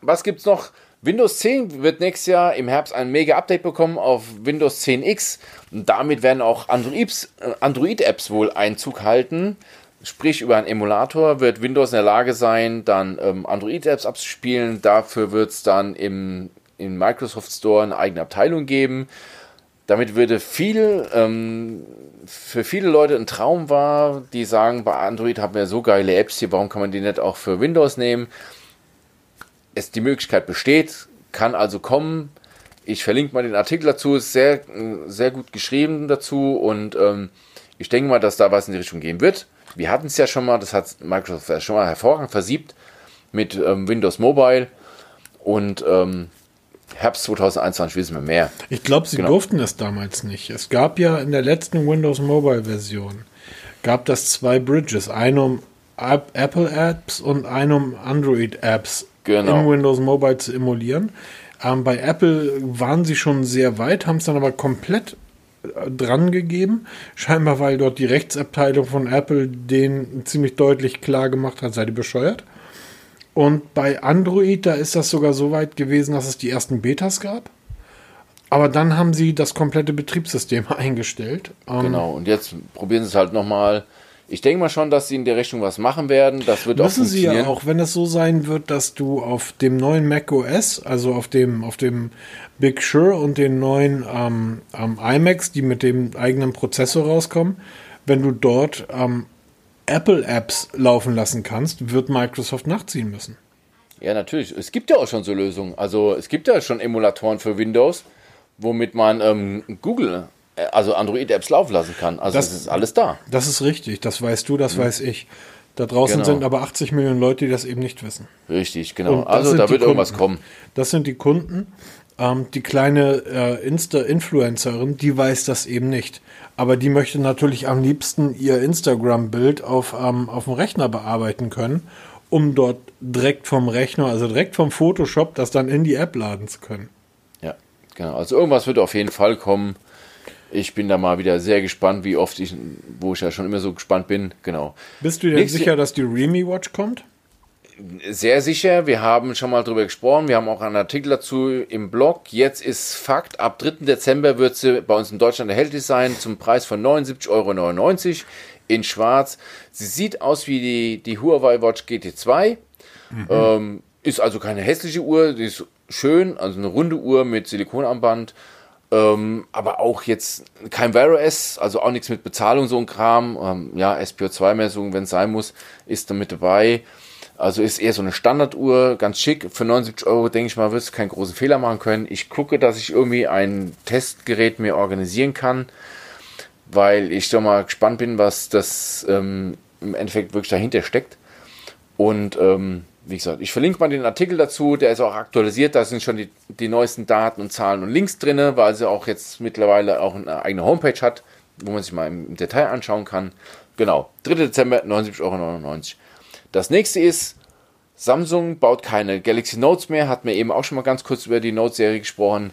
Was gibt's noch? Windows 10 wird nächstes Jahr im Herbst ein Mega-Update bekommen auf Windows 10X. Und damit werden auch äh, Android-Apps wohl Einzug halten. Sprich, über einen Emulator wird Windows in der Lage sein, dann ähm, Android-Apps abzuspielen. Dafür wird es dann im, im Microsoft Store eine eigene Abteilung geben. Damit würde viel, ähm, für viele Leute ein Traum war, die sagen, bei Android haben wir so geile Apps hier, warum kann man die nicht auch für Windows nehmen? Es die Möglichkeit besteht, kann also kommen. Ich verlinke mal den Artikel dazu, ist sehr, sehr gut geschrieben dazu und ähm, ich denke mal, dass da was in die Richtung gehen wird. Wir hatten es ja schon mal, das hat Microsoft ja schon mal hervorragend versiebt mit ähm, Windows Mobile und ähm, Herbst 2021 wissen wir mehr. Ich glaube, sie genau. durften es damals nicht. Es gab ja in der letzten Windows Mobile Version gab das zwei Bridges, eine um Apple Apps und eine um Android Apps genau. in Windows Mobile zu emulieren. Ähm, bei Apple waren sie schon sehr weit, haben es dann aber komplett äh, dran gegeben. Scheinbar, weil dort die Rechtsabteilung von Apple den ziemlich deutlich klar gemacht hat, seid ihr bescheuert. Und bei Android, da ist das sogar so weit gewesen, dass es die ersten Betas gab. Aber dann haben sie das komplette Betriebssystem [laughs] eingestellt. Ähm, genau, und jetzt probieren sie es halt nochmal ich denke mal schon, dass sie in der Richtung was machen werden. Das wird Müssen auch sie ja auch, wenn es so sein wird, dass du auf dem neuen Mac OS, also auf dem, auf dem Big Sure und den neuen ähm, ähm, iMacs, die mit dem eigenen Prozessor rauskommen, wenn du dort ähm, Apple-Apps laufen lassen kannst, wird Microsoft nachziehen müssen. Ja, natürlich. Es gibt ja auch schon so Lösungen. Also es gibt ja schon Emulatoren für Windows, womit man ähm, Google also Android-Apps laufen lassen kann. Also das, es ist alles da. Das ist richtig, das weißt du, das mhm. weiß ich. Da draußen genau. sind aber 80 Millionen Leute, die das eben nicht wissen. Richtig, genau. Also da wird Kunden. irgendwas kommen. Das sind die Kunden. Ähm, die kleine äh, Insta-Influencerin, die weiß das eben nicht. Aber die möchte natürlich am liebsten ihr Instagram-Bild auf, ähm, auf dem Rechner bearbeiten können, um dort direkt vom Rechner, also direkt vom Photoshop, das dann in die App laden zu können. Ja, genau. Also irgendwas wird auf jeden Fall kommen ich bin da mal wieder sehr gespannt, wie oft ich, wo ich ja schon immer so gespannt bin, genau. Bist du dir Nächste, sicher, dass die Realme Watch kommt? Sehr sicher, wir haben schon mal drüber gesprochen, wir haben auch einen Artikel dazu im Blog. Jetzt ist Fakt, ab 3. Dezember wird sie bei uns in Deutschland erhältlich sein zum Preis von 79,99 Euro in schwarz. Sie sieht aus wie die, die Huawei Watch GT2, mhm. ähm, ist also keine hässliche Uhr, sie ist schön, also eine runde Uhr mit Silikonarmband. Ähm, aber auch jetzt kein Vero S, also auch nichts mit Bezahlung, so ein Kram. Ähm, ja, SPO2-Messung, wenn es sein muss, ist damit dabei. Also ist eher so eine Standarduhr, ganz schick. Für 79 Euro, denke ich mal, wirst du keinen großen Fehler machen können. Ich gucke, dass ich irgendwie ein Testgerät mir organisieren kann, weil ich doch mal gespannt bin, was das ähm, im Endeffekt wirklich dahinter steckt. Und ähm, wie gesagt, ich verlinke mal den Artikel dazu, der ist auch aktualisiert, da sind schon die, die neuesten Daten und Zahlen und Links drin, weil sie auch jetzt mittlerweile auch eine eigene Homepage hat, wo man sich mal im Detail anschauen kann. Genau, 3. Dezember 79,99 Euro. Das nächste ist, Samsung baut keine Galaxy Notes mehr, hat mir eben auch schon mal ganz kurz über die Note-Serie gesprochen.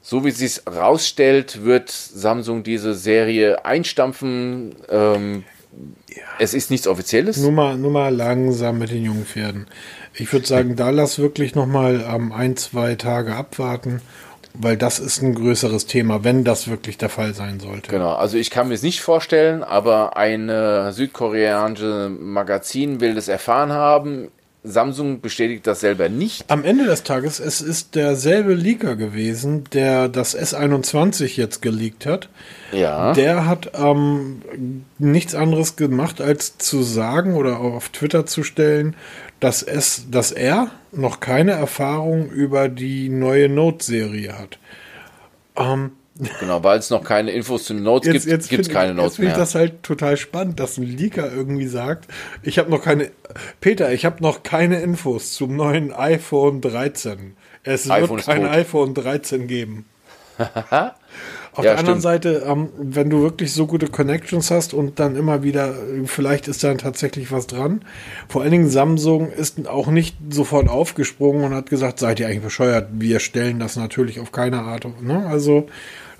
So wie sie es rausstellt, wird Samsung diese Serie einstampfen. Ähm, es ist nichts Offizielles. Nur mal, nur mal langsam mit den jungen Pferden. Ich würde sagen, da lass wirklich noch mal ähm, ein, zwei Tage abwarten, weil das ist ein größeres Thema, wenn das wirklich der Fall sein sollte. Genau, also ich kann mir es nicht vorstellen, aber ein südkoreanisches Magazin will das erfahren haben, Samsung bestätigt das selber nicht. Am Ende des Tages, es ist derselbe Leaker gewesen, der das S21 jetzt geleakt hat. Ja. Der hat ähm, nichts anderes gemacht, als zu sagen oder auch auf Twitter zu stellen, dass, es, dass er noch keine Erfahrung über die neue Note-Serie hat. Ähm, Genau, weil es noch keine Infos zu den Notes jetzt, gibt, gibt es keine Notes jetzt mehr. Ich finde das halt total spannend, dass ein Leaker irgendwie sagt, ich habe noch keine, Peter, ich habe noch keine Infos zum neuen iPhone 13. Es iPhone wird kein iPhone 13 geben. [laughs] Auf ja, der anderen stimmt. Seite, ähm, wenn du wirklich so gute Connections hast und dann immer wieder, vielleicht ist dann tatsächlich was dran. Vor allen Dingen Samsung ist auch nicht sofort aufgesprungen und hat gesagt, seid ihr eigentlich bescheuert, wir stellen das natürlich auf keine Art. Ne? Also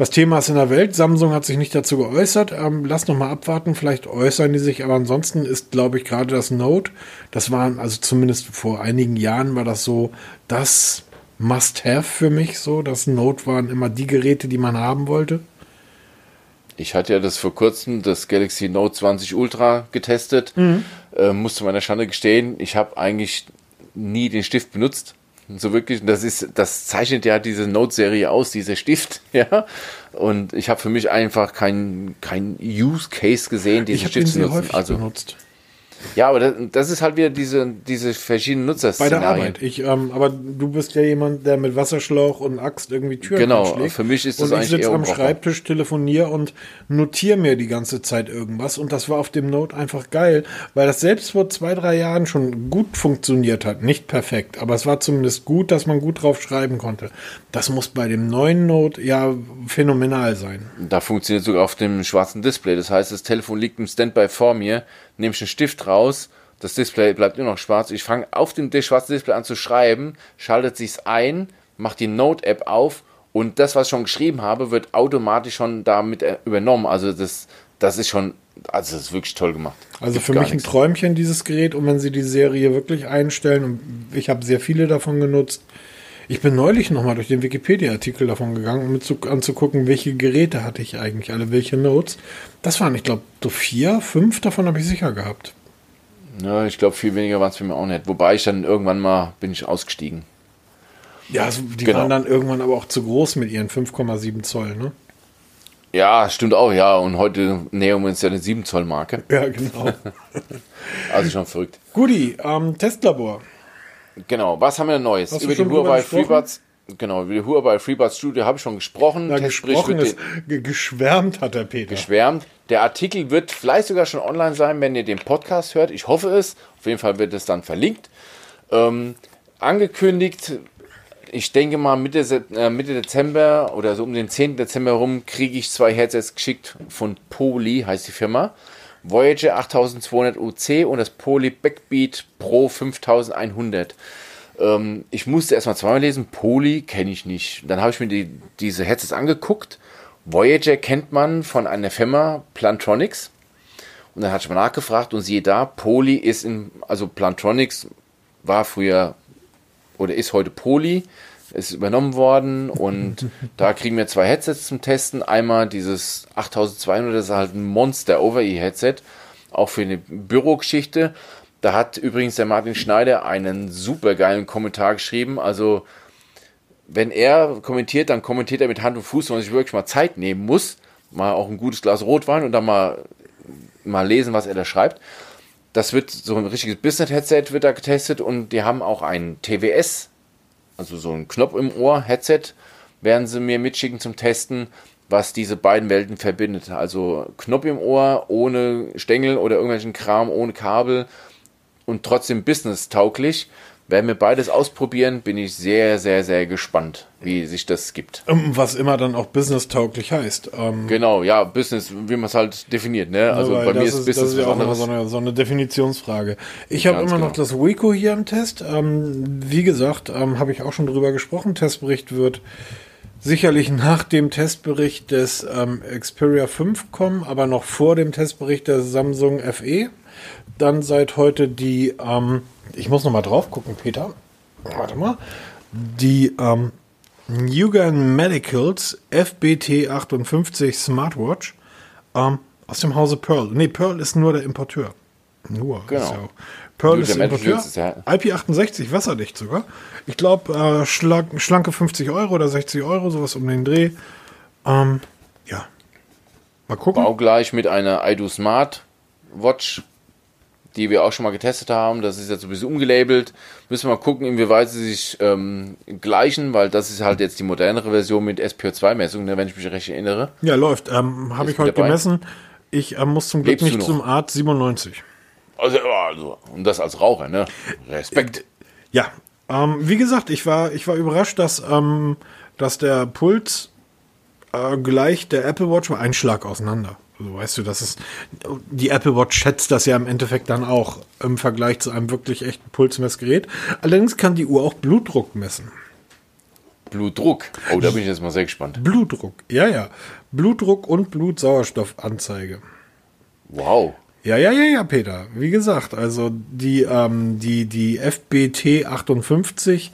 das Thema ist in der Welt. Samsung hat sich nicht dazu geäußert. Ähm, lass noch mal abwarten. Vielleicht äußern die sich. Aber ansonsten ist, glaube ich, gerade das Note, das war also zumindest vor einigen Jahren war das so das Must-Have für mich. So, das Note waren immer die Geräte, die man haben wollte. Ich hatte ja das vor kurzem, das Galaxy Note 20 Ultra getestet. Mhm. Äh, musste meiner Schande gestehen, ich habe eigentlich nie den Stift benutzt. So wirklich, das ist, das zeichnet ja diese Note-Serie aus, dieser Stift, [laughs] ja. Und ich habe für mich einfach keinen kein Use Case gesehen, diesen Stift zu nutzen. also, benutzt. Ja, aber das, das, ist halt wieder diese, diese verschiedenen Nutzerszenarien. Bei der Arbeit. Ich, ähm, aber du bist ja jemand, der mit Wasserschlauch und Axt irgendwie Türen genau, schlägt. Genau, für mich ist das und eigentlich ich sitze am Schreibtisch, telefoniere und notiere mir die ganze Zeit irgendwas. Und das war auf dem Note einfach geil, weil das selbst vor zwei, drei Jahren schon gut funktioniert hat. Nicht perfekt, aber es war zumindest gut, dass man gut drauf schreiben konnte. Das muss bei dem neuen Note ja phänomenal sein. Da funktioniert sogar auf dem schwarzen Display. Das heißt, das Telefon liegt im Standby vor mir nehme ich einen Stift raus, das Display bleibt immer noch schwarz. Ich fange auf dem schwarzen Display an zu schreiben, schaltet sich's ein, macht die Note-App auf und das, was ich schon geschrieben habe, wird automatisch schon damit äh, übernommen. Also das, das ist schon, also das ist wirklich toll gemacht. Also Gibt für mich nichts. ein Träumchen, dieses Gerät. Und wenn sie die Serie wirklich einstellen, und ich habe sehr viele davon genutzt, ich bin neulich nochmal durch den Wikipedia-Artikel davon gegangen, um zu, anzugucken, welche Geräte hatte ich eigentlich alle, welche Notes. Das waren, ich glaube, so vier, fünf davon habe ich sicher gehabt. Ja, ich glaube, viel weniger waren es für mich auch nicht. Wobei ich dann irgendwann mal bin ich ausgestiegen. Ja, also die genau. waren dann irgendwann aber auch zu groß mit ihren 5,7 Zoll, ne? Ja, stimmt auch, ja. Und heute nähern wir uns ja eine 7 Zoll Marke. Ja, genau. [laughs] also schon verrückt. Guti, ähm, Testlabor. Genau, was haben wir denn Neues? Hast über die Huawei? FreeBuds. Genau, über die Huawei FreeBuds Studio habe ich schon gesprochen. Testbericht gesprochen ist, ge- geschwärmt hat der Peter. geschwärmt. Der Artikel wird vielleicht sogar schon online sein, wenn ihr den Podcast hört. Ich hoffe es. Auf jeden Fall wird es dann verlinkt. Ähm, angekündigt, ich denke mal Mitte, äh, Mitte Dezember oder so um den 10. Dezember rum kriege ich zwei Headsets geschickt von Poly, heißt die Firma. Voyager 8200 UC und das Poly Backbeat Pro 5100. Ähm, ich musste erstmal zweimal lesen. Poly kenne ich nicht. Dann habe ich mir die, diese Headsets angeguckt. Voyager kennt man von einer Firma, Plantronics. Und dann hatte ich mal nachgefragt und siehe da, Poly ist in, also Plantronics war früher oder ist heute Poly, ist übernommen worden und [laughs] da kriegen wir zwei Headsets zum Testen. Einmal dieses 8200, das ist halt ein Monster Over-E-Headset, auch für eine Bürogeschichte. Da hat übrigens der Martin Schneider einen super geilen Kommentar geschrieben. Also, wenn er kommentiert, dann kommentiert er mit Hand und Fuß, wo man sich wirklich mal Zeit nehmen muss. Mal auch ein gutes Glas Rotwein und dann mal, mal lesen, was er da schreibt. Das wird so ein richtiges Business-Headset wird da getestet und die haben auch ein TWS, also so ein Knopf im Ohr Headset, werden sie mir mitschicken zum Testen, was diese beiden Welten verbindet. Also Knopf im Ohr ohne Stängel oder irgendwelchen Kram, ohne Kabel und trotzdem business-tauglich. Werden wir beides ausprobieren, bin ich sehr, sehr, sehr gespannt, wie sich das gibt. Ähm, Was immer dann auch businesstauglich heißt. Ähm, Genau, ja, Business, wie man es halt definiert, ne? Also bei mir das ist Business das ist ja auch immer so eine, so eine Definitionsfrage. Ich habe immer noch genau. das Wico hier im Test. Ähm, wie gesagt, ähm, habe ich auch schon drüber gesprochen. Testbericht wird sicherlich nach dem Testbericht des ähm, Xperia 5 kommen, aber noch vor dem Testbericht der Samsung FE. Dann seit heute die, ähm, ich muss noch mal drauf gucken, Peter. Warte mal. Die ähm, Newgan Medicals FBT 58 Smartwatch ähm, aus dem Hause Pearl. Nee, Pearl ist nur der Importeur. Nur. Genau. Pearl Newgan ist der Importeur. Ist ja- IP68 wasserdicht sogar. Ich glaube, äh, schlank, schlanke 50 Euro oder 60 Euro, sowas um den Dreh. Ähm, ja. Mal gucken. Baugleich mit einer iDo Smart Watch, die wir auch schon mal getestet haben. Das ist jetzt sowieso umgelabelt. Müssen wir mal gucken, inwieweit sie sich ähm, gleichen, weil das ist halt jetzt die modernere Version mit SPO2-Messung, ne, wenn ich mich recht erinnere. Ja, läuft. Ähm, Habe ich heute dabei? gemessen. Ich ähm, muss zum Glück Lebst nicht zum Art 97. Also, also, und das als Raucher, ne? Respekt. Ja, ähm, wie gesagt, ich war, ich war überrascht, dass, ähm, dass der Puls äh, gleich der Apple Watch war ein Schlag auseinander. Also weißt du, das ist die Apple Watch schätzt das ja im Endeffekt dann auch im Vergleich zu einem wirklich echten Pulsmessgerät. Allerdings kann die Uhr auch Blutdruck messen. Blutdruck. Oh, da bin ich jetzt mal sehr gespannt. Blutdruck, ja, ja. Blutdruck und Blutsauerstoffanzeige. Wow. Ja, ja, ja, ja, Peter. Wie gesagt, also die, ähm, die, die FBT 58,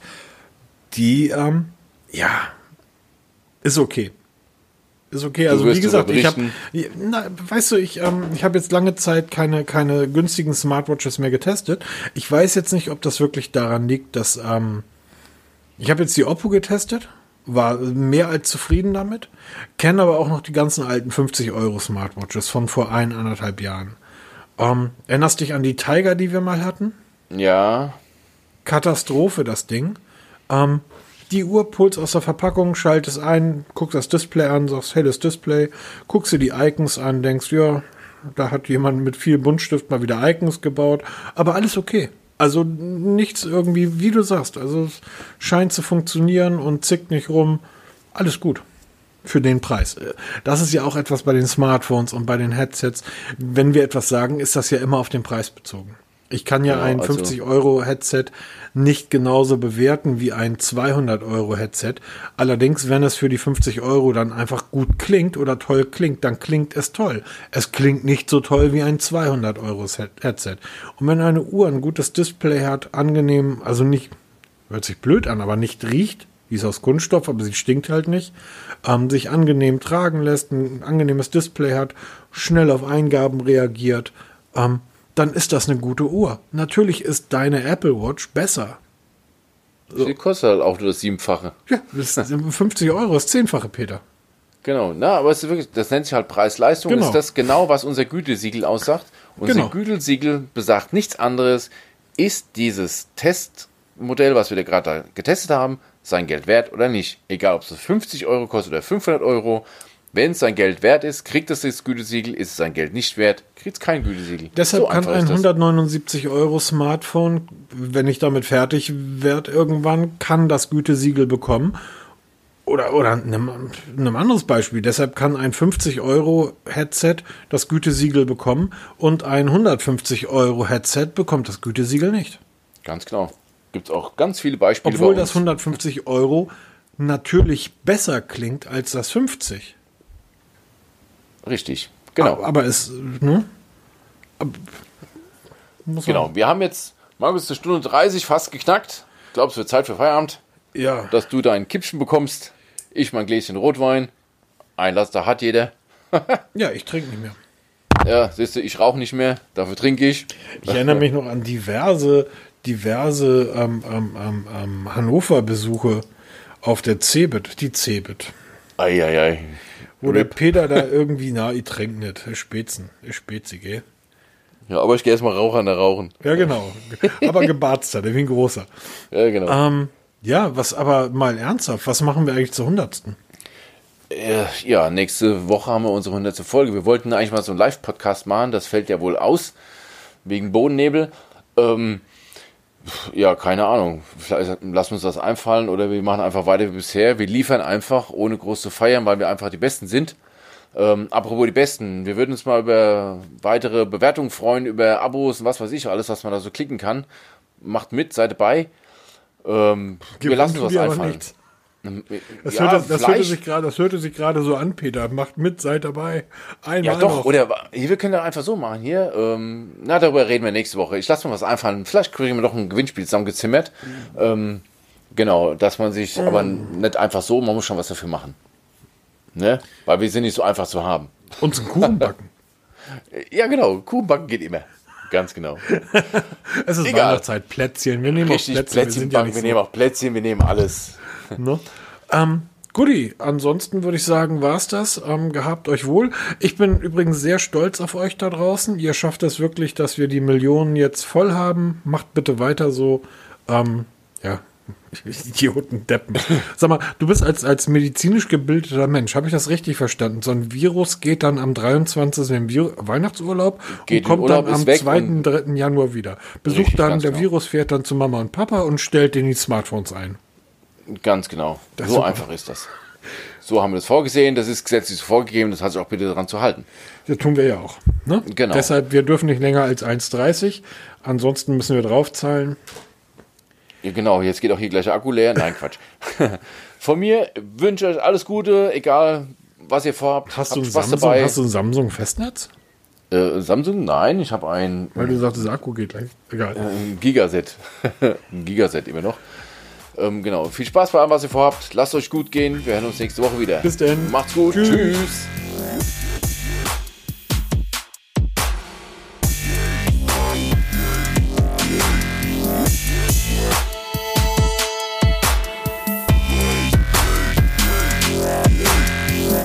die, ähm, ja, ist okay. Ist okay. Also wie gesagt, ich habe, weißt du, ich, ähm, ich habe jetzt lange Zeit keine, keine günstigen Smartwatches mehr getestet. Ich weiß jetzt nicht, ob das wirklich daran liegt, dass ähm, ich habe jetzt die Oppo getestet, war mehr als zufrieden damit, kenne aber auch noch die ganzen alten 50 Euro Smartwatches von vor ein, anderthalb Jahren. Ähm, erinnerst dich an die Tiger, die wir mal hatten? Ja. Katastrophe, das Ding. Ähm, die Uhr Puls aus der Verpackung, schaltest ein, guckst das Display an, sagst helles Display, guckst dir die Icons an, denkst, ja, da hat jemand mit viel Buntstift mal wieder Icons gebaut, aber alles okay. Also nichts irgendwie, wie du sagst, also es scheint zu funktionieren und zickt nicht rum. Alles gut für den Preis. Äh, Das ist ja auch etwas bei den Smartphones und bei den Headsets. Wenn wir etwas sagen, ist das ja immer auf den Preis bezogen. Ich kann ja Ja, ein also- 50 Euro Headset nicht genauso bewerten wie ein 200 Euro Headset. Allerdings, wenn es für die 50 Euro dann einfach gut klingt oder toll klingt, dann klingt es toll. Es klingt nicht so toll wie ein 200 Euro Set- Headset. Und wenn eine Uhr ein gutes Display hat, angenehm, also nicht, hört sich blöd an, aber nicht riecht, die ist aus Kunststoff, aber sie stinkt halt nicht, ähm, sich angenehm tragen lässt, ein angenehmes Display hat, schnell auf Eingaben reagiert, ähm, dann ist das eine gute Uhr. Natürlich ist deine Apple Watch besser. Die kostet halt auch nur das Siebenfache. Ja, das ist [laughs] 50 Euro, das Zehnfache, Peter. Genau, na, aber es ist wirklich, das nennt sich halt Preis-Leistung. Genau. Ist das genau, was unser Gütesiegel aussagt? Unser Genau. Gütesiegel besagt nichts anderes. Ist dieses Testmodell, was wir da gerade getestet haben, sein Geld wert oder nicht? Egal, ob es 50 Euro kostet oder 500 Euro. Wenn es sein Geld wert ist, kriegt es das Gütesiegel. Ist es sein Geld nicht wert, kriegt es kein Gütesiegel. Deshalb So kann ein ist das. 179 Euro Smartphone, wenn ich damit fertig werde, irgendwann kann das Gütesiegel bekommen. Oder, oder ein, ein anderes Beispiel. Deshalb kann ein 50 Euro Headset das Gütesiegel bekommen und ein 150 Euro Headset bekommt das Gütesiegel nicht. Ganz genau. Gibt es auch ganz viele Beispiele Obwohl das uns. 150 Euro natürlich besser klingt als das 50. Richtig, genau. Aber es, ne? Genau, wir haben jetzt, Markus, eine Stunde 30 fast geknackt. Ich glaube, es wird Zeit für Feierabend, Ja. dass du dein Kippchen bekommst. Ich mein Gläschen Rotwein. Ein Laster hat jeder. [laughs] Ja, ich trinke nicht mehr. Ja, siehst du, ich rauche nicht mehr, dafür trinke ich. Ich erinnere mich noch an diverse, diverse ähm, ähm, ähm, ähm, Hannover-Besuche auf der Cebit, die Cebit. Eieiei. Wo der Peter da [laughs] irgendwie, na, ich trinke nicht, ich spätzen, ich spätze, gell? Ja, aber ich gehe erstmal Raucher da rauchen. Ja, genau. Aber gebarzter, der wie ein großer. Ja, genau. Ähm, ja, was aber mal ernsthaft, was machen wir eigentlich zur Hundertsten? Äh, ja, nächste Woche haben wir unsere 100. Folge. Wir wollten eigentlich mal so einen Live-Podcast machen. Das fällt ja wohl aus. Wegen Bodennebel. Ähm, ja, keine Ahnung. Vielleicht lassen wir uns das einfallen oder wir machen einfach weiter wie bisher. Wir liefern einfach, ohne groß zu feiern, weil wir einfach die Besten sind. Ähm, apropos die Besten, wir würden uns mal über weitere Bewertungen freuen, über Abos und was weiß ich, alles, was man da so klicken kann. Macht mit, seid dabei. Ähm, wir lassen uns was einfallen. nichts. Das, Ja, hörte, das, hörte sich gerade, das hörte sich gerade so an, Peter. Macht mit, seid dabei. Einmal Ja, doch, noch. oder hier, wir können doch einfach so machen hier. Ähm, na, darüber reden wir nächste Woche. Ich lasse mir was einfallen. Vielleicht kriegen wir noch ein Gewinnspiel zusammengezimmert. Ähm, genau, dass man sich, aber nicht einfach so, man muss schon was dafür machen. Ne? Weil wir sind nicht so einfach zu haben. Uns einen Kuchen backen. [laughs] Ja, genau, Kuchenbacken geht immer. Ganz genau. [laughs] Es ist Egal. Weihnachtszeit, Plätzchen. Wir nehmen Richtig, auch Plätzchen. Plätzchen wir ja backen, nicht wir so. nehmen auch Plätzchen, wir nehmen alles. [laughs] Ne? Ähm, Guti, ansonsten würde ich sagen, war's das. Ähm, gehabt euch wohl. Ich bin übrigens sehr stolz auf euch da draußen. Ihr schafft es wirklich, dass wir die Millionen jetzt voll haben. Macht bitte weiter so. Ähm, ja, [laughs] Idioten, Deppen. Sag mal, du bist als, als medizinisch gebildeter Mensch, habe ich das richtig verstanden? So ein Virus geht dann am 23. im Wir Weihnachtsurlaub Geht und kommt Urlaub, dann am ist weg 2. und- 3. Januar wieder. Besucht dann, der genau. Virus fährt dann zu Mama und Papa und stellt denen die Smartphones ein. Ganz genau. Das so super. einfach ist das. So haben wir das vorgesehen, das ist gesetzlich vorgegeben, das hat sich auch bitte daran zu halten. Das tun wir ja auch. Ne? Genau. Deshalb, wir dürfen nicht länger als 1,30. Ansonsten müssen wir draufzahlen. Ja, genau, jetzt geht auch hier gleich der Akku leer. Nein, Quatsch. [laughs] Von mir wünsche ich euch alles Gute, egal was ihr vorhabt. Hast, Habt du ein Spaß Samsung, dabei. hast du ein Samsung Festnetz? äh, Samsung? Nein, ich habe ein, Weil du sagtest, der Akku geht gleich. Egal. ein Gigaset. [laughs] ein Gigaset immer noch. Ähm, genau, viel Spaß bei allem, was ihr vorhabt. Lasst euch gut gehen. Wir hören uns nächste Woche wieder. Bis denn. Macht's gut. Tschüss. Tschüss.